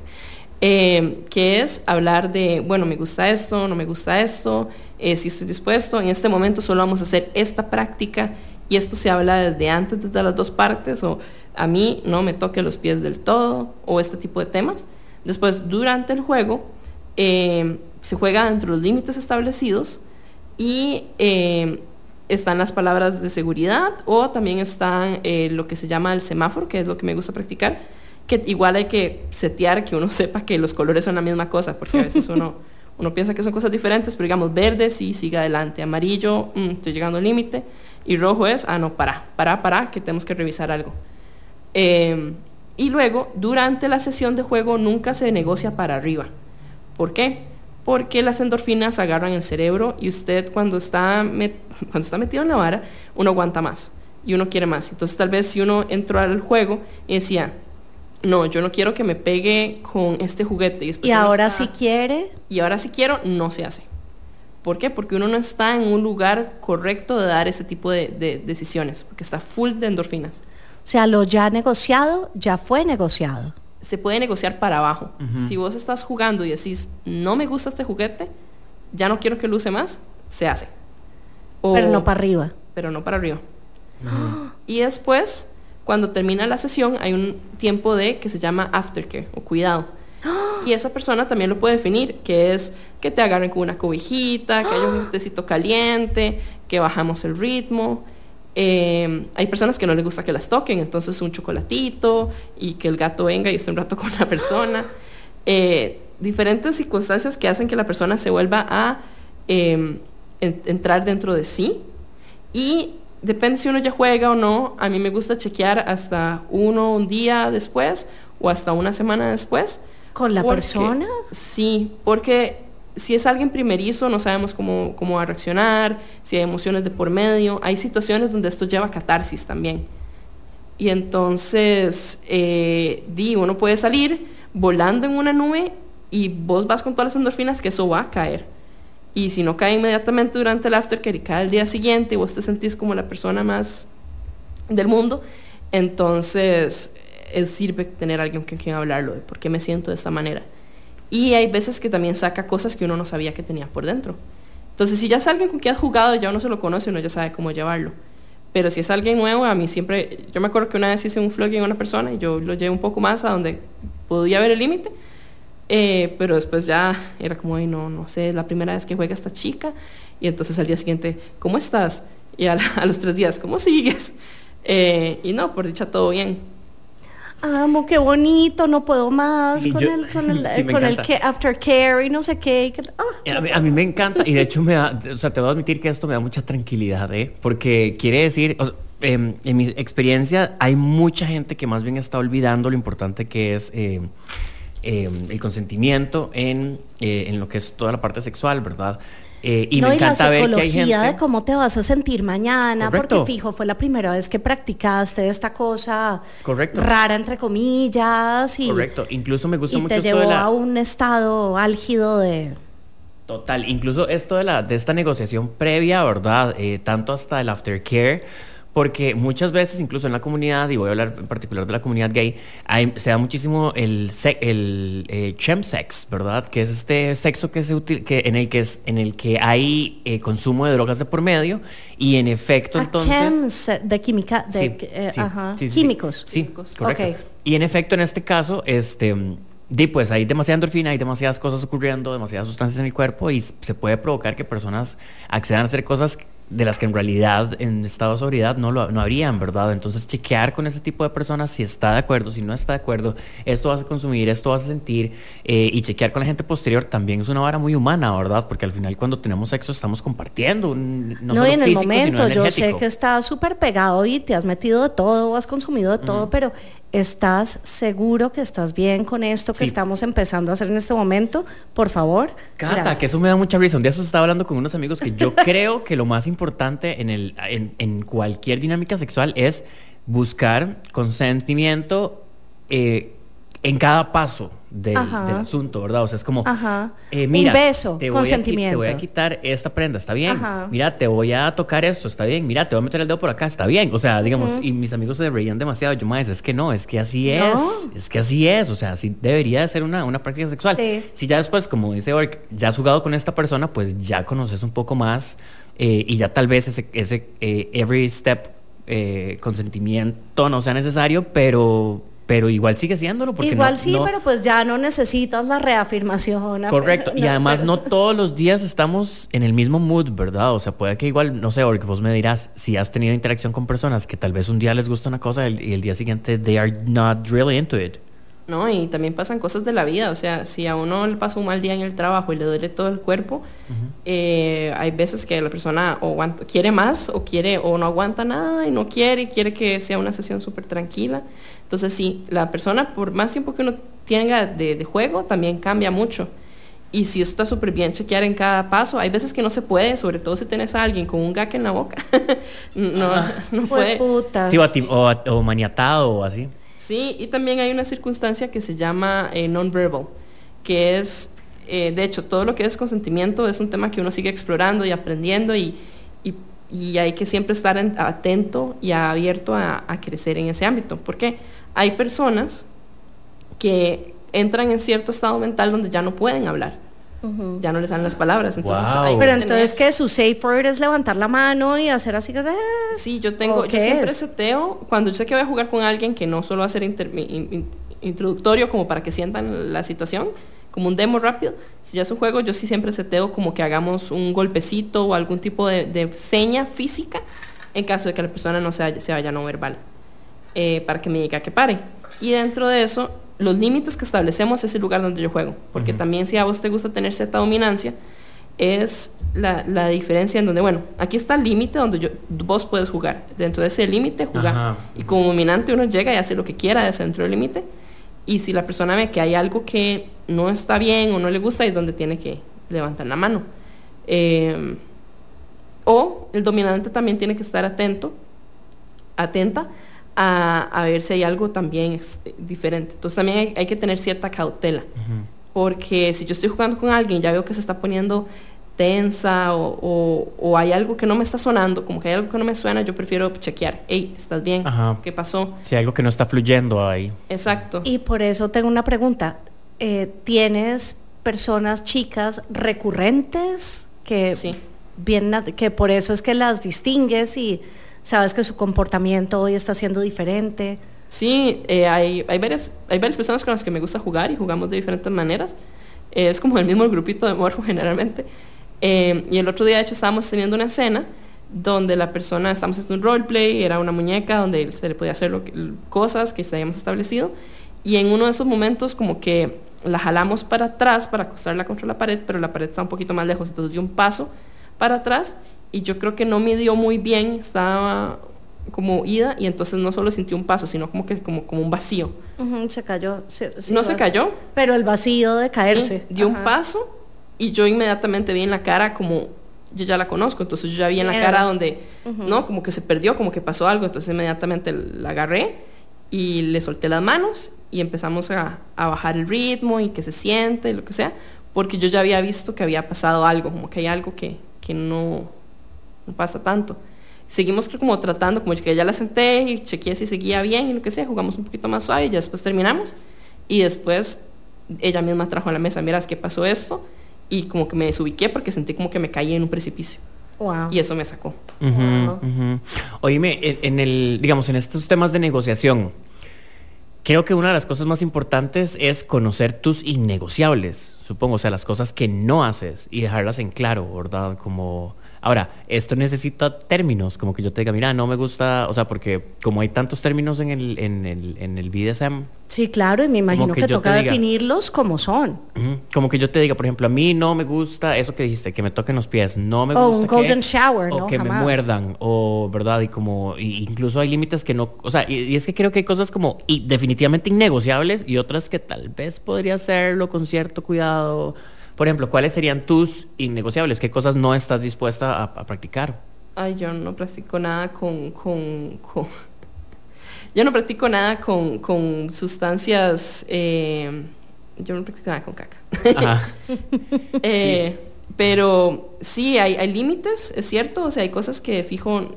Eh, que es hablar de, bueno, me gusta esto, no me gusta esto, eh, si estoy dispuesto, en este momento solo vamos a hacer esta práctica y esto se habla desde antes, desde las dos partes, o a mí no me toque los pies del todo, o este tipo de temas. Después, durante el juego, eh, se juega dentro de los límites establecidos y eh, están las palabras de seguridad o también están eh, lo que se llama el semáforo, que es lo que me gusta practicar, que igual hay que setear que uno *laughs* sepa que los colores son la misma cosa, porque a veces uno, *laughs* uno piensa que son cosas diferentes, pero digamos verde sí, sigue adelante, amarillo, mm, estoy llegando al límite, y rojo es, ah, no, para, para, para, que tenemos que revisar algo. Eh, y luego, durante la sesión de juego nunca se negocia para arriba. ¿Por qué? Porque las endorfinas agarran el cerebro y usted cuando está, met- *laughs* cuando está metido en la vara, uno aguanta más y uno quiere más. Entonces tal vez si uno entró al juego y decía, no, yo no quiero que me pegue con este juguete. Y, después Y ahora está- si quiere, y ahora si quiero, no se hace. ¿Por qué? Porque uno no está en un lugar correcto de dar ese tipo de, de decisiones, porque está full de endorfinas. o sea, lo ya negociado, ya fue negociado. Se puede negociar para abajo. Si vos estás jugando y decís, no me gusta este juguete, ya no quiero que luce más, se hace. O- Pero no para arriba. pero no para arriba. Y después, cuando termina la sesión, hay un tiempo de que se llama aftercare o cuidado. Y esa persona también lo puede definir, que es que te agarren con una cobijita, que haya un tecito caliente, que bajamos el ritmo. Eh, hay personas que no les gusta que las toquen, entonces un chocolatito y que el gato venga y esté un rato *laughs* con la persona. Eh, diferentes circunstancias que hacen que la persona se vuelva a eh, en- entrar dentro de sí. Y depende si uno ya juega o no. A mí me gusta chequear hasta uno un día después o hasta una semana después. ¿Con la Porque- persona? Sí, porque si es alguien primerizo no sabemos cómo, cómo va a reaccionar, si hay emociones de por medio. Hay situaciones donde esto lleva catarsis también. Y entonces, eh, di, uno puede salir volando en una nube y vos vas con todas las endorfinas que eso va a caer. Y si no cae inmediatamente durante el aftercare y cae el día siguiente y vos te sentís como la persona más del mundo, entonces eh, sirve tener alguien con quien hablarlo de por qué me siento de esta manera. Y hay veces que también saca cosas que uno no sabía que tenía por dentro. Entonces, si ya es alguien con quien has jugado, ya uno se lo conoce, uno ya sabe cómo llevarlo. Pero si es alguien nuevo, a mí siempre, yo me acuerdo que una vez hice un flogging a una persona y yo lo llevé un poco más a donde podía ver el límite, eh, pero después ya era como, ay, no, no sé, es la primera vez que juega esta chica, y entonces al día siguiente, ¿cómo estás? Y a, *laughs* los tres días, ¿cómo sigues? Eh, y no, por dicha todo bien. Amo, qué bonito, no puedo más Sí, con yo- el, con *laughs* el, sí, con el que aftercare y no sé qué. y que- ah. A mí, a mí me encanta y de hecho me da, o sea, te voy a admitir que esto me da mucha tranquilidad, ¿eh? Porque quiere decir, o sea, em, en mi experiencia hay mucha gente que más bien está olvidando lo importante que es eh, em, el consentimiento en, eh, en lo que es toda la parte sexual, ¿verdad? Eh, y no, me y la encanta ver que hay psicología gente... de cómo te vas a sentir mañana, Correcto. porque fijo, fue la primera vez que practicaste esta cosa Correcto. rara, entre comillas, y, Correcto, incluso me gusta y mucho te esto de llevó la... a un estado álgido de... Total, incluso esto de, la, de esta negociación previa, ¿verdad? Eh, tanto hasta el aftercare, porque muchas veces, incluso en la comunidad, y voy a hablar en particular de la comunidad gay, hay- se da muchísimo el, se- el eh, chemsex, ¿verdad? Que es este sexo que se util- que en el que es, en el que hay eh, consumo de drogas de por medio y en efecto Ah, entonces chems, de química, de, Sí, eh, sí, ajá, sí, químicos. Sí, Químicos. correcto. Y en efecto, en este caso, este, di, pues hay demasiada endorfina, hay demasiadas cosas ocurriendo, demasiadas sustancias en el cuerpo y se puede provocar que personas accedan a hacer cosas de las que en realidad en estado de sobriedad no lo no habrían, ¿verdad? Entonces chequear con ese tipo de personas si está de acuerdo, si no está de acuerdo, esto vas a consumir, esto vas a sentir eh, y chequear con la gente posterior también es una vara muy humana, ¿verdad? Porque al final cuando tenemos sexo estamos compartiendo, un, no, No, solo y en el físico, sino momento, yo sé que estás súper pegado y te has metido de todo, has consumido de todo, pero ¿estás seguro que estás bien con esto que Sí. estamos empezando a hacer en este momento? Por favor. Cata, gracias. que eso me da mucha risa. Un día eso estaba hablando con unos amigos que yo *laughs* creo que lo más importante en, el, en, en cualquier dinámica sexual es buscar consentimiento eh, en cada paso del, asunto, ¿verdad? O sea, es como, eh, Un mira, beso, te voy, a, qui- te consentimiento. voy a quitar esta prenda, está bien. Ajá. Mira, te voy a tocar esto, está bien. Mira, te voy a meter el dedo por acá, está bien. O sea, digamos, y mis amigos se reían demasiado. Yo, más, es que no, es que así No. es. Es que así es. O sea, así debería de ser una, una práctica sexual. Sí. Si ya después, como dice Ork, ya has jugado con esta persona, pues ya conoces un poco más eh, y ya tal vez ese, ese eh, every step consentimiento no sea necesario, pero, pero igual sigue siéndolo. Porque Igual no- sí, no- pero pues ya no necesitas la reafirmación. Correcto, y No, además pero- no todos los días estamos en el mismo mood, ¿verdad? O sea, puede que igual, no sé, porque vos me dirás, si has tenido interacción con personas que tal vez un día les gusta una cosa y y el día siguiente they are not really into it. ¿No? Y también pasan cosas de la vida, o sea, si a uno le pasa un mal día en el trabajo y le duele todo el cuerpo, eh, hay veces que la persona o aguanta- quiere más o quiere o no aguanta nada y no quiere y quiere que sea una sesión súper tranquila. Entonces sí, la persona por más tiempo que uno tenga de, de juego también cambia mucho. Y si eso está súper bien chequear en cada paso, hay veces que no se puede, sobre todo si tienes a alguien con un gaque en la boca. *laughs* no, no puede. Jueputas. Sí, o, ati- o, a- o maniatado o así. Sí, y también hay una circunstancia que se llama eh, non-verbal, que es, eh, de hecho, todo lo que es consentimiento es un tema que uno sigue explorando y aprendiendo y, y- hay que siempre estar en- atento y abierto a, a crecer en ese ámbito. Porque hay personas que entran en cierto estado mental donde ya no pueden hablar, ya no les dan las palabras. Entonces, Wow. hay que Pero tener- entonces que su safe word es levantar la mano y hacer así que... "Ah". Sí, yo tengo, ¿O yo siempre es? seteo, cuando yo sé que voy a jugar con alguien que no solo va a ser inter- in- in- introductorio como para que sientan la situación, como un demo rápido, si ya es un juego, yo sí siempre seteo como que hagamos un golpecito o algún tipo de, de seña física en caso de que la persona no se, vaya- se vaya no verbal, eh, para que me diga que pare. Y dentro de eso, los límites que establecemos es el lugar donde yo juego, porque también si a vos te gusta tener cierta dominancia, es la, la diferencia en donde, bueno, aquí está el límite donde yo, vos puedes jugar. Dentro de ese límite, jugar. Ajá. Y como dominante uno llega y hace lo que quiera desde dentro del límite. Y si la persona ve que hay algo que no está bien o no le gusta, es donde tiene que levantar la mano. Eh, o el dominante también tiene que estar atento, atenta a, a ver si hay algo también diferente. Entonces también hay, hay que tener cierta cautela. Porque si yo estoy jugando con alguien ya veo que se está poniendo tensa o, o- o hay algo que no me está sonando, como que hay algo que no me suena, yo prefiero chequear. Hey, ¿estás bien? Ajá. ¿Qué pasó? Si hay algo que no está fluyendo ahí. Exacto. Y por eso tengo una pregunta. Eh, ¿Tienes personas chicas recurrentes que Sí. vienen a- que por eso es que las distingues y sabes que su comportamiento hoy está siendo diferente? Sí, eh, hay, varias, hay varias personas con las que me gusta jugar y jugamos de diferentes maneras. Eh, es como el mismo grupito de morfo *laughs* generalmente. Eh, y el otro día, de hecho, estábamos teniendo una escena donde la persona, estamos haciendo un roleplay, era una muñeca donde se le podía hacer cosas que se habíamos establecido. Y en uno de esos momentos como que la jalamos para atrás para acostarla contra la pared, pero la pared está un poquito más lejos, entonces dio un paso para atrás y yo creo que no midió muy bien, estaba como ida y entonces no solo sintió un paso, sino como que como, como un vacío. Se cayó. no se cayó, Pero el vacío de caerse. Sí, dio un paso y yo inmediatamente vi en la cara como yo ya la conozco, entonces yo ya vi en la cara donde, ¿no? Como que se perdió, como que pasó algo, entonces inmediatamente la agarré y le solté las manos y empezamos a, a bajar el ritmo y que se siente y lo que sea, porque yo ya había visto que había pasado algo, como que hay algo que, que no, no pasa tanto. Seguimos como tratando, como que ya la senté y chequeé si seguía bien y lo que sea, jugamos un poquito más suave y ya después terminamos y después ella misma trajo a la mesa, miras que pasó esto y como que me desubiqué porque sentí como que me caí en un precipicio Wow. y eso me sacó. Wow. ujú. Oíme, en, en el, digamos, en estos temas de negociación, creo que una de las cosas más importantes es conocer tus innegociables, supongo, o sea, las cosas que no haces y dejarlas en claro, ¿verdad? Como, ahora, esto necesita términos, como que yo te diga, mira, no me gusta, o sea, porque como hay tantos términos en el, en el, en el BDSM, Sí, claro, y me imagino que toca te diga- definirlos como son. como que yo te diga, por ejemplo, a mí no me gusta eso que dijiste, que me toquen los pies, no me O gusta un que- golden shower, o ¿no? que me muerdan o verdad y como y incluso hay límites que no o sea y, y es que creo que hay cosas como y definitivamente innegociables y otras que tal vez podría hacerlo con cierto cuidado por ejemplo cuáles serían tus innegociables qué cosas no estás dispuesta a, a practicar Ay, yo no practico nada con... con, con- *laughs* yo no practico nada con, con sustancias... eh, yo no practico nada con caca. Ajá. *laughs* Eh, Pero sí, hay, hay límites, es cierto. O sea, hay cosas que fijo...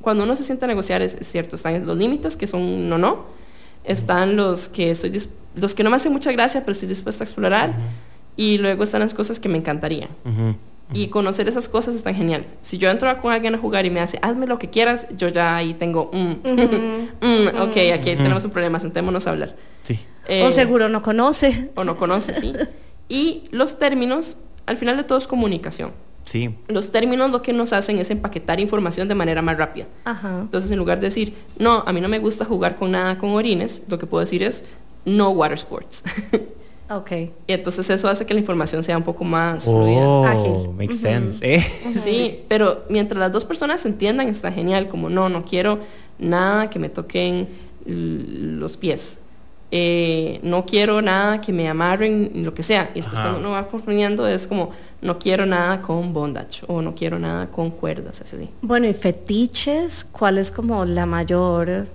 Cuando uno se sienta a negociar, es, es cierto. Están los límites, que son no, no. Están los que, estoy los que no me hacen mucha gracia, pero estoy dispuesta a explorar. Y luego están las cosas que me encantarían. Ujú. Y conocer esas cosas es tan genial. Si yo entro con alguien a jugar y me hace, hazme lo que quieras, yo ya ahí tengo, mm, *laughs* mm, ok, aquí tenemos un problema, sentémonos a hablar. sí Eh, o seguro no conoce. O no conoce, sí. *laughs* Y los términos, al final de todo es comunicación. sí Los términos lo que nos hacen es empaquetar información de manera más rápida. Ajá. Entonces, en lugar de decir, no, a mí no me gusta jugar con nada con orines, lo que puedo decir es, no water sports. *laughs* Ok. y entonces eso hace que la información sea un poco más fluida. oh Ágil. makes sense eh Sí, pero mientras las dos personas se entiendan está genial, como no, no quiero nada que me toquen l- los pies. Eh, no quiero nada que me amarren, lo que sea. Y después Ajá. cuando uno va confundiendo es como, no quiero nada con bondage o no quiero nada con cuerdas, así. Bueno, y fetiches, ¿cuál es como la mayor,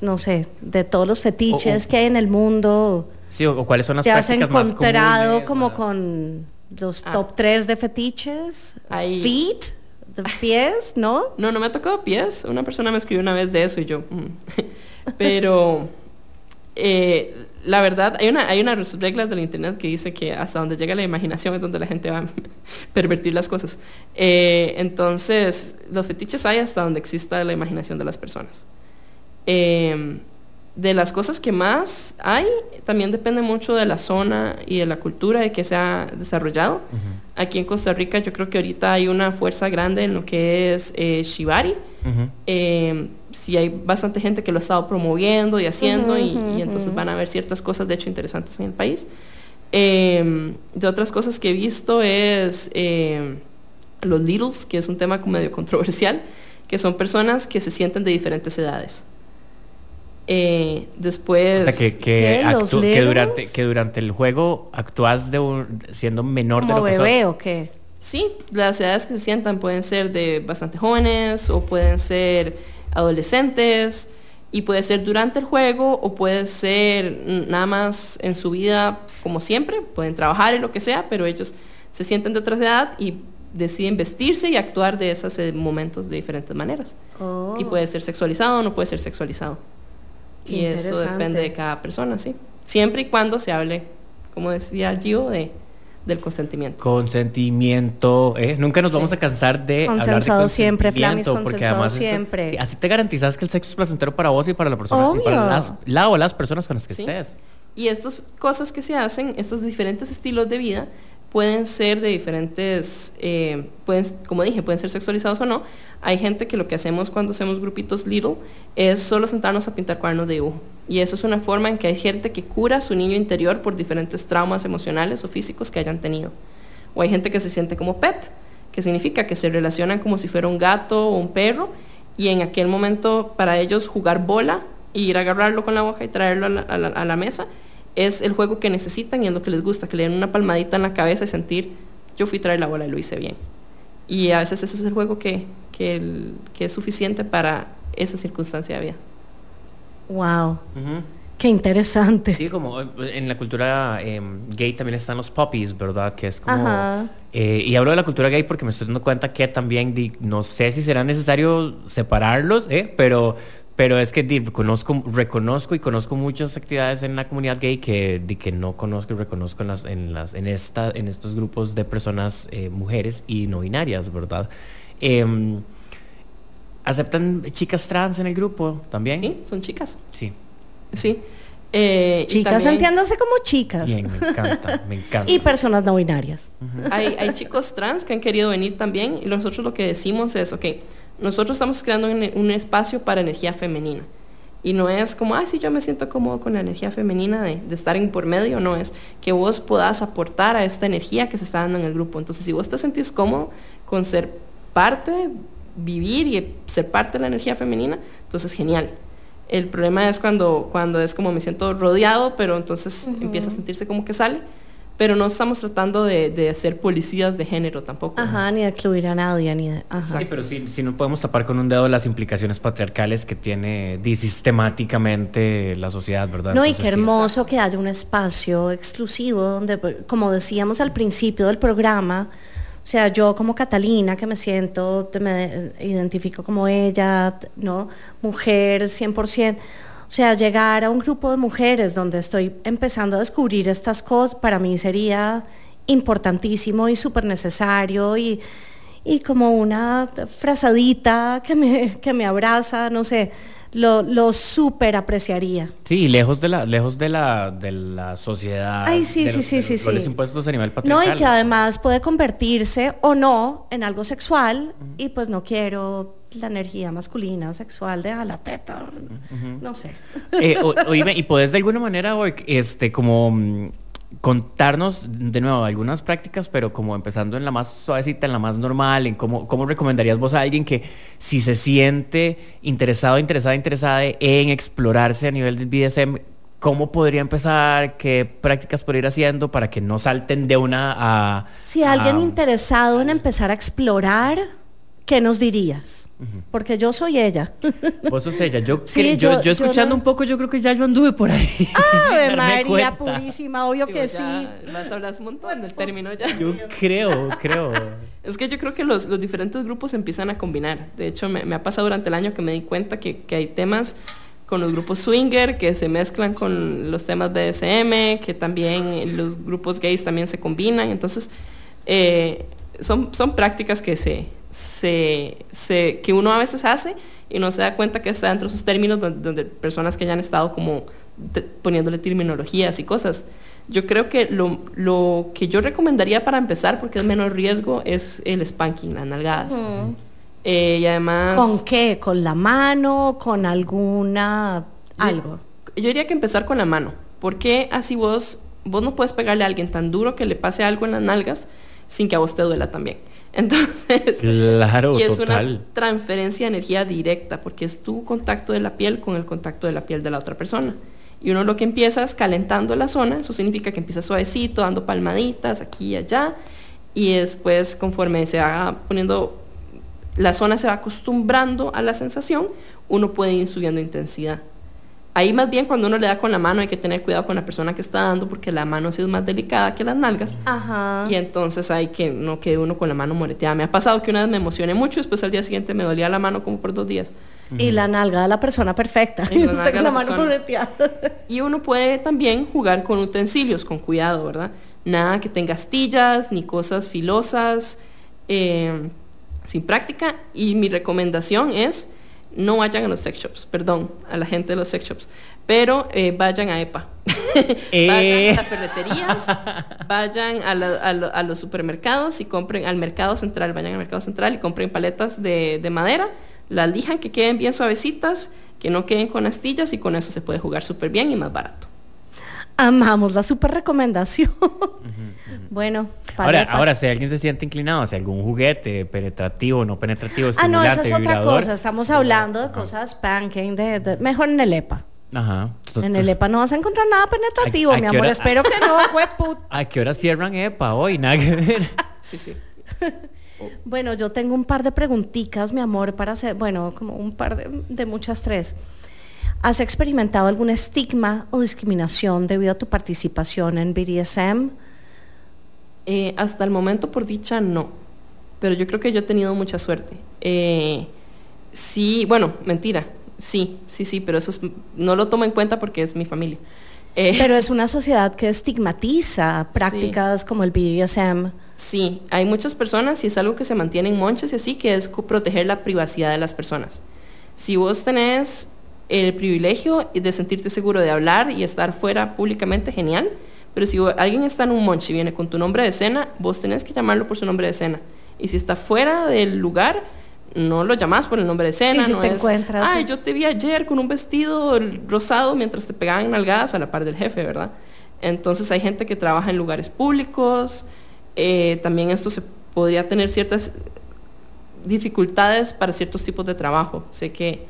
no sé, de todos los fetiches que hay en el mundo? Sí o, o cuáles son las ¿Te has prácticas más encontrado comunes, como con los Ah. top 3 de fetiches? Hay- Feet, de pies, ¿no? No, no me ha tocado pies. Una persona me escribió una vez de eso y yo. mm. *laughs* Pero eh, la verdad, hay una, hay unas reglas del internet que dice que hasta donde llega la imaginación es donde la gente va a *laughs* pervertir las cosas. Eh, entonces, los fetiches hay hasta donde exista la imaginación de las personas. Eh, de las cosas que más hay, también depende mucho de la zona y de la cultura de que se ha desarrollado. Aquí en Costa Rica yo creo que ahorita hay una fuerza grande en lo que es eh, Shibari. Eh, sí hay bastante gente que lo ha estado promoviendo y haciendo y, entonces van a ver ciertas cosas de hecho interesantes en el país. Eh, de otras cosas que he visto es eh, los Littles, que es un tema como medio controversial, que son personas que se sienten de diferentes edades. Eh, después... O sea, que, que, ¿Qué? ¿Los actú- que, durante, que durante el juego actúas de un- siendo menor de lo que sos. bebé o qué? Sí, las edades que se sientan pueden ser de bastante jóvenes o pueden ser adolescentes y puede ser durante el juego o puede ser nada más en su vida como siempre, pueden trabajar y lo que sea, pero ellos se sienten de otra edad y deciden vestirse y actuar de esos eh, momentos de diferentes maneras. Oh. Y puede ser sexualizado o no puede ser sexualizado. Qué y eso depende de cada persona, sí. Siempre y cuando se hable, como decía Gio, de, del consentimiento. Consentimiento, ¿eh? Nunca nos Sí. vamos a cansar de hablar de Consensuado siempre, Flamis, consentimiento, porque consensuado además eso- siempre. sí, así te garantizas que el sexo es placentero para vos y para la persona y para las, la o las personas con las que Sí. estés. Y estas cosas que se hacen, estos diferentes estilos de vida, pueden ser de diferentes, eh, como dije, pueden ser sexualizados o no. Hay gente que lo que hacemos cuando hacemos grupitos little es solo sentarnos a pintar cuadernos de dibujo. Y eso es una forma en que hay gente que cura su niño interior por diferentes traumas emocionales o físicos que hayan tenido. O hay gente que se siente como pet, que significa que se relacionan como si fuera un gato o un perro y en aquel momento para ellos jugar bola y ir a agarrarlo con la boca y traerlo a a a la mesa es el juego que necesitan y es lo que les gusta, que le den una palmadita en la cabeza y sentir, yo fui a traer la bola y lo hice bien. Y a veces ese es el juego que, que, el- que es suficiente para esa circunstancia de vida. Wow, qué interesante. Sí, como eh, en la cultura em, gay también están los puppies, ¿verdad? Que es como... Eh, y hablo de la cultura gay porque me estoy dando cuenta que también, di- no sé si será necesario separarlos, ¿eh? Pero, pero es que di, conozco, reconozco y conozco muchas actividades en la comunidad gay que, di, que no conozco y reconozco en, las, en, las, en, esta, en estos grupos de personas, eh, mujeres y no binarias, ¿verdad? Em, ¿Aceptan chicas trans en el grupo también? ¿Sí? Son chicas. Sí. Sí. Eh, Chicas, también entiéndase como chicas. Bien, me encanta, me encanta. Y personas no binarias. Hay, hay chicos trans que han querido venir también y nosotros lo que decimos es, ok, nosotros estamos creando un, un espacio para energía femenina. Y no es como, ay, sí, yo me siento cómodo con la energía femenina de, de estar en por medio, no es que vos puedas aportar a esta energía que se está dando en el grupo. Entonces, si vos te sentís cómodo con ser parte, vivir y ser parte de la energía femenina, entonces genial. El problema es cuando, cuando es como me siento rodeado, pero entonces empieza a sentirse como que sale. Pero no estamos tratando de, de ser policías de género tampoco. Ajá, ni de excluir a nadie, ni de... Ajá. Sí, pero sí, sí no podemos tapar con un dedo las implicaciones patriarcales que tiene sistemáticamente la sociedad, ¿verdad? No, y qué sí. hermoso que haya un espacio exclusivo donde, pues, como decíamos al principio del programa, o sea, yo como Catalina, que me siento, te- me identifico como ella, ¿no? Mujer 100%. O sea, llegar a un grupo de mujeres donde estoy empezando a descubrir estas cosas, para mí sería importantísimo y súper necesario y, y como una frazadita que me, que me abraza, no sé, lo, lo súper apreciaría. Sí, lejos de la, lejos de la, de la sociedad. Ay, sí, de sí, los- sí, de sí, los impuestos a nivel No, patriarcal. y que además puede convertirse o no en algo sexual y pues no quiero la energía masculina sexual de a la teta, no sé. Eh, o- oíme, y podés de alguna manera, Ork, este, como mm, contarnos de nuevo algunas prácticas, pero como empezando en la más suavecita, en la más normal, en cómo, cómo recomendarías vos a alguien que si se siente interesado, interesada, interesada en explorarse a nivel del BDSM, ¿cómo podría empezar? ¿Qué prácticas podría ir haciendo para que no salten de una a... Si alguien a- interesado en empezar a explorar, ¿qué nos dirías? Porque yo soy ella. *laughs* Vos sos ella. Yo, Sí, cre- yo, yo- yo yo escuchando no- un poco, yo creo que ya yo anduve por ahí. *laughs* *laughs* sin Ave María cuenta. purísima, obvio Sí, que sí. a hablar un montón del término ya. Yo creo, creo. Es que yo creo que los, los diferentes grupos empiezan a combinar. De hecho, me, me ha pasado durante el año que me di cuenta que, que hay temas con los grupos swinger que se mezclan con los temas BDSM, que también los grupos gays también se combinan. Entonces, eh, son, son prácticas que, se, se, se- que uno a veces hace y no se da cuenta que está dentro de esos términos donde, donde personas que ya han estado como poniéndole terminologías y cosas. Yo creo que lo, lo que yo recomendaría para empezar, porque es menos riesgo, es el spanking, las nalgadas. Eh, y además... ¿Con qué? ¿Con la mano? ¿Con alguna... algo? Yo diría que empezar con la mano. Porque así vos, vos no puedes pegarle a alguien tan duro que le pase algo en las nalgas sin que a vos te duela también. *laughs* Entonces, Claro, y es total. una transferencia de energía directa, porque es tu contacto de la piel con el contacto de la piel de la otra persona. Y uno lo que empieza es calentando la zona, eso significa que empieza suavecito, dando palmaditas aquí y allá, y después conforme se va poniendo, la zona se va acostumbrando a la sensación, uno puede ir subiendo intensidad. Ahí más bien cuando uno le da con la mano hay que tener cuidado con la persona que está dando porque la mano sí es más delicada que las nalgas. Ajá. Y entonces hay que no quede uno con la mano moreteada. Me ha pasado que una vez me emocioné mucho, después al día siguiente me dolía la mano como por dos días. Y la nalga de la persona perfecta. Y la *laughs* Usted nalga con la la mano moreteada. Y uno puede también jugar con utensilios, con cuidado, ¿verdad? Nada que tenga astillas ni cosas filosas, eh, sin práctica. Y mi recomendación es no vayan a los sex shops, perdón, a la gente de los sex shops. Pero eh, vayan a EPA. *laughs* Eh. Vayan a las ferreterías, vayan a, la- a lo- a los supermercados y compren al mercado central, vayan al mercado central y compren paletas de, de madera, las lijan que queden bien suavecitas, que no queden con astillas y con eso se puede jugar súper bien y más barato. Amamos la super recomendación. bueno, Ahora, ahora, si alguien se siente inclinado hacia algún juguete penetrativo, no penetrativo, Ah, no, esa es otra cosa. Estamos hablando de cosas spanking, de, de- mejor en el EPA. Ajá. En el EPA no vas a encontrar nada penetrativo, ¿A- a mi amor. hora- Espero que no, *laughs* hueput. ¿A qué hora cierran EPA hoy? Nada que ver. *laughs* Sí, sí. Bueno, yo tengo un par de preguntitas, mi amor, para hacer, bueno, como un par de, de muchas tres. ¿Has experimentado algún estigma o discriminación debido a tu participación en BDSM? Eh, hasta el momento, por dicha, no. Pero yo creo que yo he tenido mucha suerte. Eh, sí, bueno, mentira. Sí, sí, sí, pero eso es- no lo tomo en cuenta porque es mi familia. Eh, *laughs* Pero es una sociedad que estigmatiza prácticas como el BDSM. Sí, hay muchas personas y es algo que se mantiene en monches y así, que es proteger la privacidad de las personas. Si vos tenés el privilegio de sentirte seguro de hablar y estar fuera públicamente, genial. Pero si alguien está en un monche y viene con tu nombre de escena, vos tenés que llamarlo por su nombre de escena. Y si está fuera del lugar, no lo llamás por el nombre de escena. Y si no te es, encuentras- Ay, yo te vi ayer con un vestido rosado mientras te pegaban nalgadas a la par del jefe, ¿verdad? Entonces hay gente que trabaja en lugares públicos. eh, también esto se podría tener ciertas dificultades para ciertos tipos de trabajo. Sé que,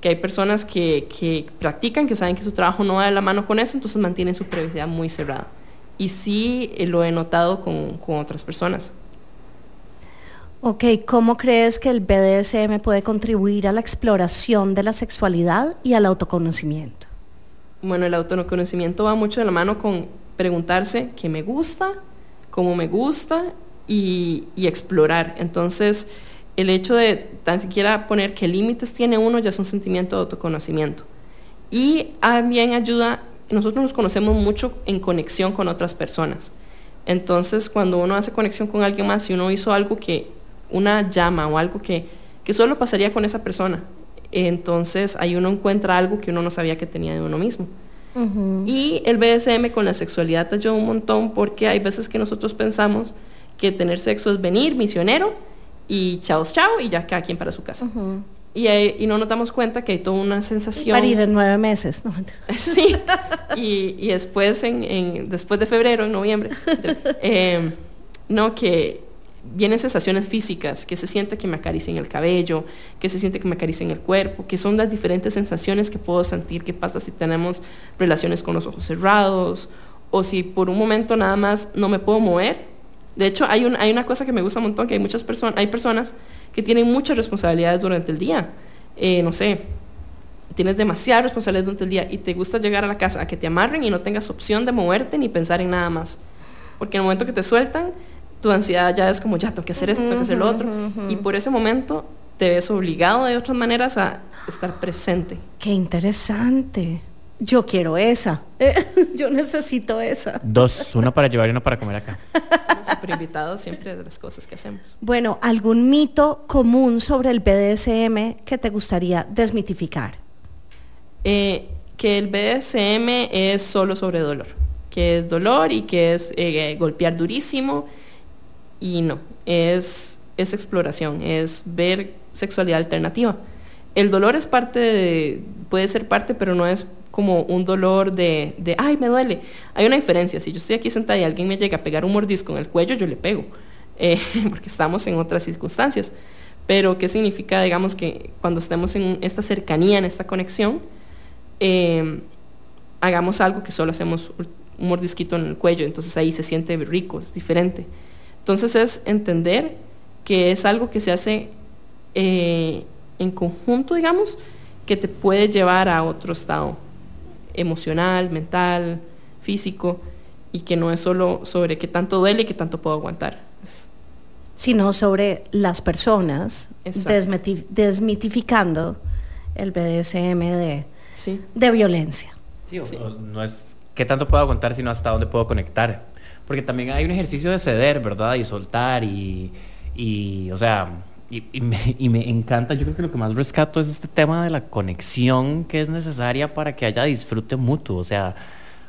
que hay personas que, que practican, que saben que su trabajo no va de la mano con eso, entonces mantienen su privacidad muy cerrada. Y sí eh, lo he notado con, con otras personas. Ok, ¿cómo crees que el BDSM puede contribuir a la exploración de la sexualidad y al autoconocimiento? Bueno, el autoconocimiento va mucho de la mano con preguntarse qué me gusta, cómo me gusta y, y explorar. Entonces, el hecho de tan siquiera poner qué límites tiene uno ya es un sentimiento de autoconocimiento. Y también ayuda, nosotros nos conocemos mucho en conexión con otras personas. Entonces, cuando uno hace conexión con alguien más, si uno hizo algo que, una llama o algo que, que solo pasaría con esa persona, entonces ahí uno encuentra algo que uno no sabía que tenía de uno mismo. Y el BDSM con la sexualidad te ayuda un montón porque hay veces que nosotros pensamos que tener sexo es venir misionero y chao, chao, y ya cada quien para su casa. y, hay- y no nos damos cuenta que hay toda una sensación. Para ir en nueve meses. No. *laughs* Sí, y, y después, en, en- después de febrero, en noviembre, eh, no, que vienen sensaciones físicas, que se siente que me acaricien el cabello, que se siente que me acaricien el cuerpo, que son las diferentes sensaciones que puedo sentir que pasa si tenemos relaciones con los ojos cerrados, o si por un momento nada más no me puedo mover. De hecho, hay, un- hay una cosa que me gusta un montón, que hay muchas personas, hay personas que tienen muchas responsabilidades durante el día. Eh, no sé, tienes demasiadas responsabilidades durante el día y te gusta llegar a la casa a que te amarren y no tengas opción de moverte ni pensar en nada más. Porque en el momento que te sueltan, tu ansiedad ya es como, ya tengo que hacer esto, tengo que hacer lo otro. Y por ese momento te ves obligado de otras maneras a estar presente. Qué interesante. Yo quiero esa. *laughs* Yo necesito esa. Dos, una para llevar y una para comer acá. Súper invitados siempre de las cosas que hacemos. Bueno, ¿algún mito común sobre el BDSM que te gustaría desmitificar? Eh, que el BDSM es solo sobre dolor, que es dolor y que es eh, golpear durísimo y no, es, es exploración, es ver sexualidad alternativa. El dolor es parte de, puede ser parte, pero no es como un dolor de, de, ay, me duele. Hay una diferencia, si yo estoy aquí sentada y alguien me llega a pegar un mordisco en el cuello, yo le pego, *laughs* eh, porque estamos en otras circunstancias. Pero, ¿qué significa, digamos, que cuando estemos en esta cercanía, en esta conexión, eh, hagamos algo que solo hacemos un mordisquito en el cuello, entonces ahí se siente rico, es diferente. Entonces es entender que es algo que se hace eh, en conjunto, digamos, que te puede llevar a otro estado emocional, mental, físico, y que no es solo sobre qué tanto duele y qué tanto puedo aguantar. Es- Sino sobre las personas, desmitificando el BDSM de, sí. de violencia. Sí, o- Sí. o no es qué tanto puedo aguantar, sino hasta dónde puedo conectar. Porque también hay un ejercicio de ceder, ¿verdad? Y soltar y, y, o sea, y, y me, y me encanta, yo creo que lo que más rescato es este tema de la conexión que es necesaria para que haya disfrute mutuo. O sea,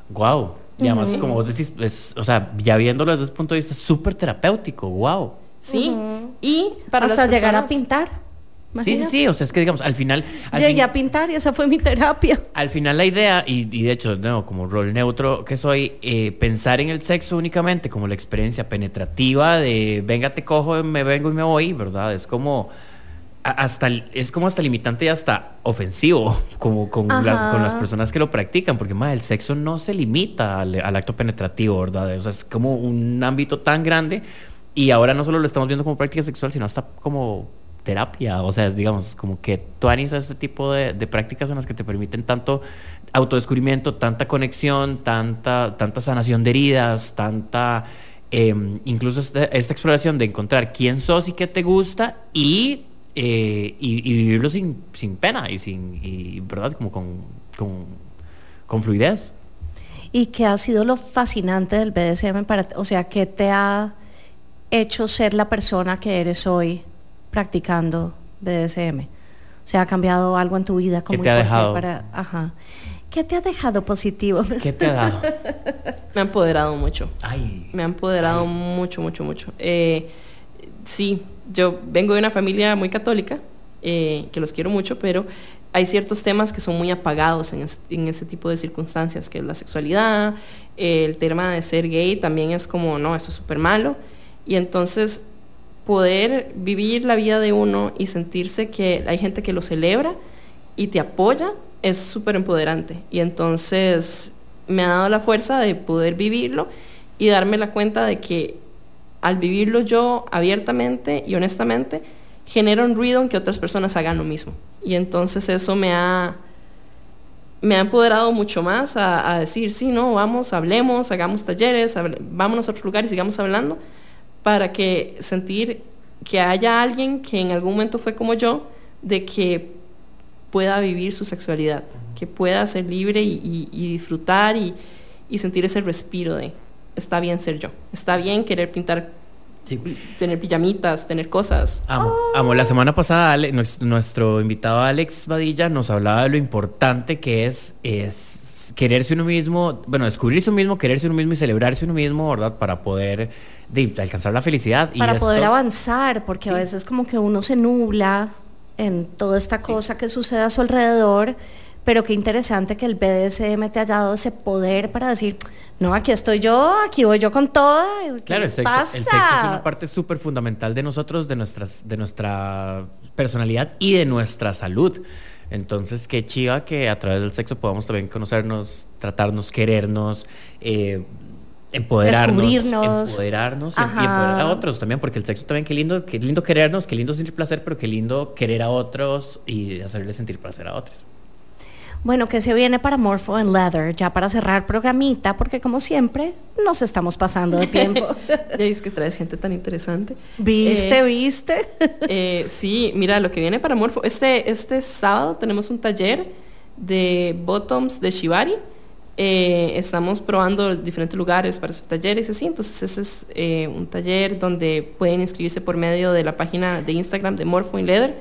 wow. Y además, como vos decís, es, o sea, ya viéndolo desde ese punto de vista, es súper terapéutico, wow. Sí. Y para Hasta las llegar a personas- Sí, sí, sí, o sea, es que digamos, al final... Al Llegué fin- a pintar y esa fue mi terapia. Al final la idea, y, y de hecho, no, como rol neutro que soy, eh, pensar en el sexo únicamente como la experiencia penetrativa de venga, te cojo, me vengo y me voy, ¿verdad? Es como hasta es como hasta limitante y hasta ofensivo *laughs* como con, la- con las personas que lo practican, porque más el sexo no se limita al, al acto penetrativo, ¿verdad? O sea, es como un ámbito tan grande y ahora no solo lo estamos viendo como práctica sexual, sino hasta como terapia, o sea, es digamos como que tú analizas este tipo de, prácticas en las que te permiten tanto autodescubrimiento, tanta conexión, tanta, tanta sanación de heridas, tanta eh, incluso esta, esta exploración de encontrar quién sos y qué te gusta y, eh, y, y vivirlo sin, sin pena y sin, y, ¿verdad? Como con, con, con fluidez. ¿Y qué ha sido lo fascinante del BDSM para? O sea, ¿qué te ha hecho ser la persona que eres hoy practicando BDSM? O sea, ¿ha cambiado algo en tu vida? ¿Qué ¿Cómo te ha qué dejado? Para... Ajá. ¿Qué te ha dejado positivo? ¿Qué te ha dado? *laughs* Me ha empoderado mucho. Ay, Me ha empoderado mucho, mucho, mucho. Eh, sí, yo vengo de una familia muy católica, eh, que los quiero mucho, pero hay ciertos temas que son muy apagados en, es- en ese tipo de circunstancias, que es la sexualidad, el tema de ser gay también es como, no, esto es súper malo. Y entonces poder vivir la vida de uno y sentirse que hay gente que lo celebra y te apoya es súper empoderante. Y entonces me ha dado la fuerza de poder vivirlo y darme la cuenta de que al vivirlo yo abiertamente y honestamente, genera un ruido en que otras personas hagan lo mismo. Y entonces eso me ha, me ha empoderado mucho más a, decir, sí, no, vamos, hablemos, hagamos talleres, hable- vámonos a otros lugares y sigamos hablando, para que sentir que haya alguien que en algún momento fue como yo, de que pueda vivir su sexualidad, que pueda ser libre y, y- y disfrutar y, y sentir ese respiro de, está bien ser yo, está bien querer pintar, sí. tener pijamitas, tener cosas. Amo, amo. La semana pasada Ale- nuestro, invitado Alex Badilla nos hablaba de lo importante que es, es quererse uno mismo, bueno, descubrirse uno mismo, quererse uno mismo y celebrarse uno mismo, ¿verdad? Para poder de, alcanzar la felicidad. Y para poder esto- avanzar, porque a veces como que uno se nubla en toda esta cosa que sucede a su alrededor, pero qué interesante que el BDSM te haya dado ese poder para decir, no, aquí estoy yo, aquí voy yo con toda. ¿qué Claro, el les sexo, pasa? el sexo es una parte súper fundamental de nosotros, de, nuestras, de nuestra personalidad y de nuestra salud. Entonces, qué chiva que a través del sexo podamos también conocernos, tratarnos, querernos, eh, empoderarnos, Descubrirnos. empoderarnos y, empoderar a otros también, porque el sexo también, qué lindo, qué lindo querernos, qué lindo sentir placer, pero qué lindo querer a otros y hacerles sentir placer a otros. Bueno, que se viene para Morpho and Leather, ya para cerrar programita, porque como siempre nos estamos pasando de tiempo. *laughs* Ya es que traes gente tan interesante. ¿Viste, Eh, viste? Eh, sí, mira, lo que viene para Morfo, este, este sábado tenemos un taller de bottoms de Shibari. Eh, estamos probando diferentes lugares para hacer talleres y así. Entonces ese es eh, un taller donde pueden inscribirse por medio de la página de Instagram de Morpho in Leather.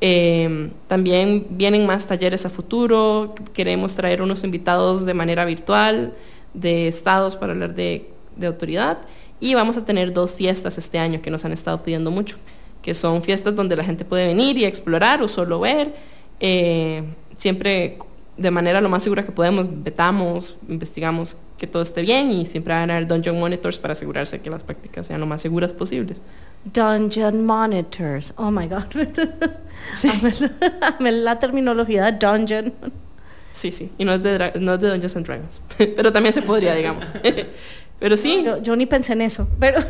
Eh, también vienen más talleres a futuro. Queremos traer unos invitados de manera virtual de estados para hablar de, de autoridad. Y vamos a tener dos fiestas este año que nos han estado pidiendo mucho, que son fiestas donde la gente puede venir y explorar o solo ver. Eh, siempre de manera lo más segura que podemos, vetamos, investigamos que todo esté bien y siempre van a haber dungeon monitors para asegurarse que las prácticas sean lo más seguras posibles. Dungeon Monitors. Oh my God. *laughs* *laughs* Amé la- la terminología dungeon. Sí, sí, y no es de, no es de Dungeons and Dragons, *laughs* pero también se podría, digamos. pero sí, Yo, yo ni pensé en eso, pero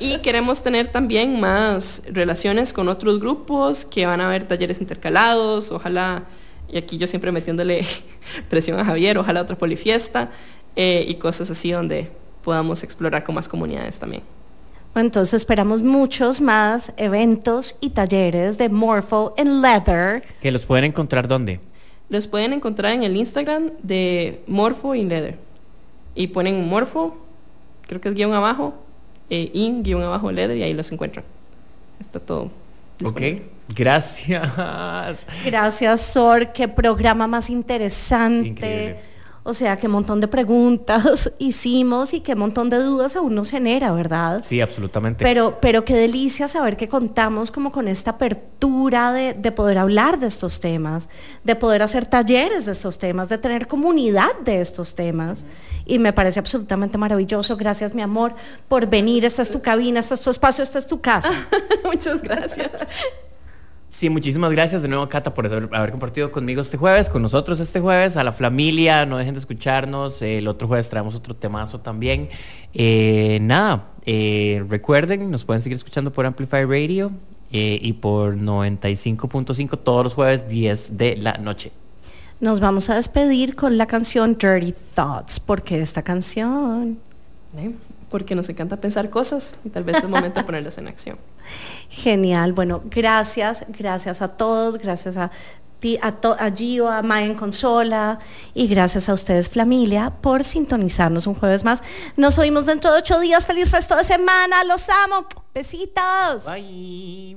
y queremos tener también más relaciones con otros grupos, que van a haber talleres intercalados, ojalá, y aquí yo siempre metiéndole *laughs* presión a Javier, ojalá otra polifiesta, eh, y cosas así donde podamos explorar con más comunidades también. Bueno, entonces esperamos muchos más eventos y talleres de Morpho en Leather. Que los pueden encontrar dónde? Los pueden encontrar en el Instagram de Morpho in Leather. Y ponen Morpho, creo que es guion abajo, eh, in guion abajo Leather, y ahí los encuentran. Está todo Ok, gracias. Gracias, Sor. Qué programa más interesante. Increíble. O sea, qué montón de preguntas *laughs* hicimos y qué montón de dudas aún nos genera, ¿verdad? Sí, absolutamente. Pero, pero qué delicia saber que contamos como con esta apertura de, de poder hablar de estos temas, de poder hacer talleres de estos temas, de tener comunidad de estos temas. Y me parece absolutamente maravilloso. Gracias, mi amor, por venir. Esta es tu cabina, este es tu espacio, esta es tu casa. *laughs* Muchas gracias. Sí, muchísimas gracias de nuevo, Cata, por haber, compartido conmigo este jueves, con nosotros este jueves, a la familia, no dejen de escucharnos, el otro jueves traemos otro temazo también. Eh, nada, eh, recuerden, nos pueden seguir escuchando por Amplify Radio eh, y por 95.5 todos los jueves 10 de la noche. Nos vamos a despedir con la canción Dirty Thoughts, porque esta canción... ¿Eh? Porque nos encanta pensar cosas y tal vez es el momento de *laughs* ponerlas en acción. Genial, bueno, gracias, gracias a todos, gracias a ti, a, to- a Gio, a Maya en Consola y gracias a ustedes, familia, por sintonizarnos un jueves más. Nos oímos dentro de ocho días. Feliz resto de semana, los amo. Besitos. Bye.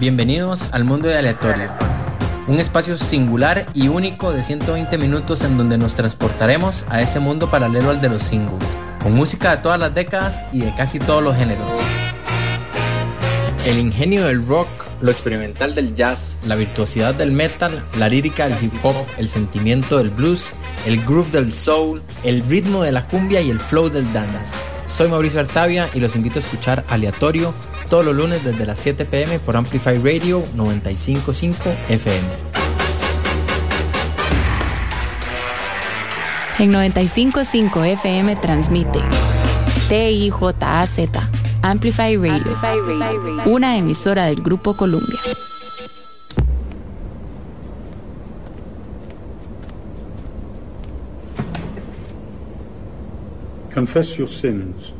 Bienvenidos al mundo de aleatorio, un espacio singular y único de 120 minutos en donde nos transportaremos a ese mundo paralelo al de los singles, con música de todas las décadas y de casi todos los géneros. El ingenio del rock, lo experimental del jazz, la virtuosidad del metal, la lírica del hip hop, el sentimiento del blues, el groove del soul, el ritmo de la cumbia y el flow del dance. Soy Mauricio Artavia y los invito a escuchar Aleatorio todos los lunes desde las 7 pm por Amplify Radio 955 FM. En 95.5 FM transmite TIJAZ Amplify Radio, una emisora del Grupo Columbia. Confess your sins.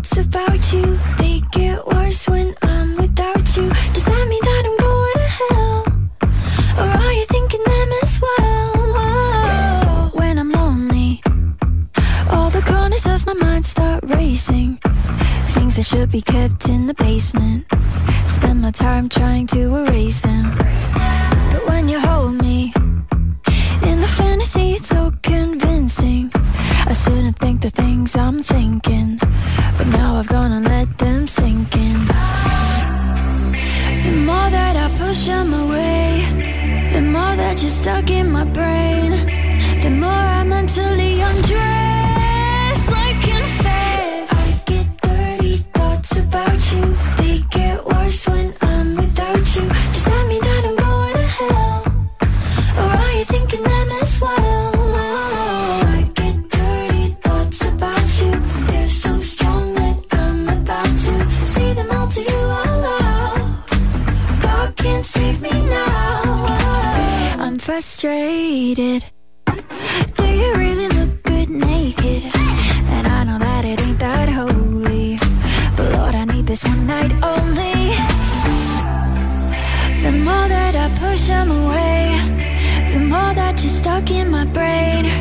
Thoughts about you. They get worse when I'm without you. Does that mean that I'm going to hell? Or are you thinking them as well? Whoa. When I'm lonely, all the corners of my mind start racing. Things that should be kept in the basement. Spend my time trying to erase them. But when you hold me, in the fantasy, it's so convincing. I shouldn't think the things I'm thinking, I've gone and let them sink in. The more that I push them away, the more that you're stuck in my brain. The more I'm mentally undress, frustrated. Do you really look good naked? And I know that it ain't that holy. But Lord, I need this one night only. The more that I push them away, the more that you're stuck in my brain.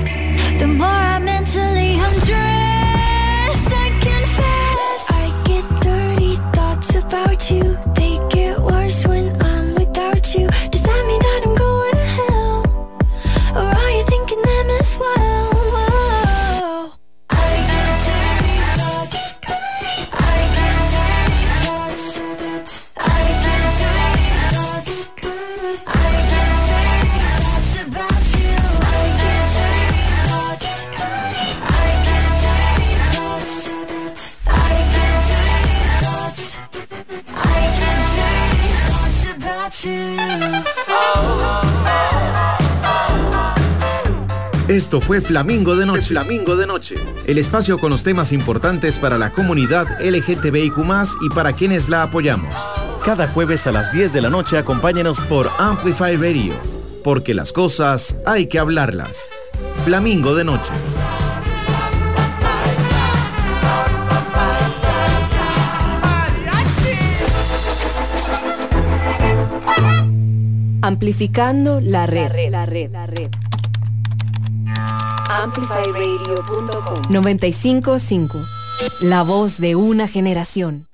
Fue Flamingo de Noche. Flamingo de Noche. El espacio con los temas importantes para la comunidad LGTBIQ y para quienes la apoyamos. Cada jueves a las 10 de la noche acompáñenos por Amplify Radio, porque las cosas hay que hablarlas. Flamingo de Noche. Amplificando la red. La red, la red. Amplifyradio.com 955. La voz de una generación.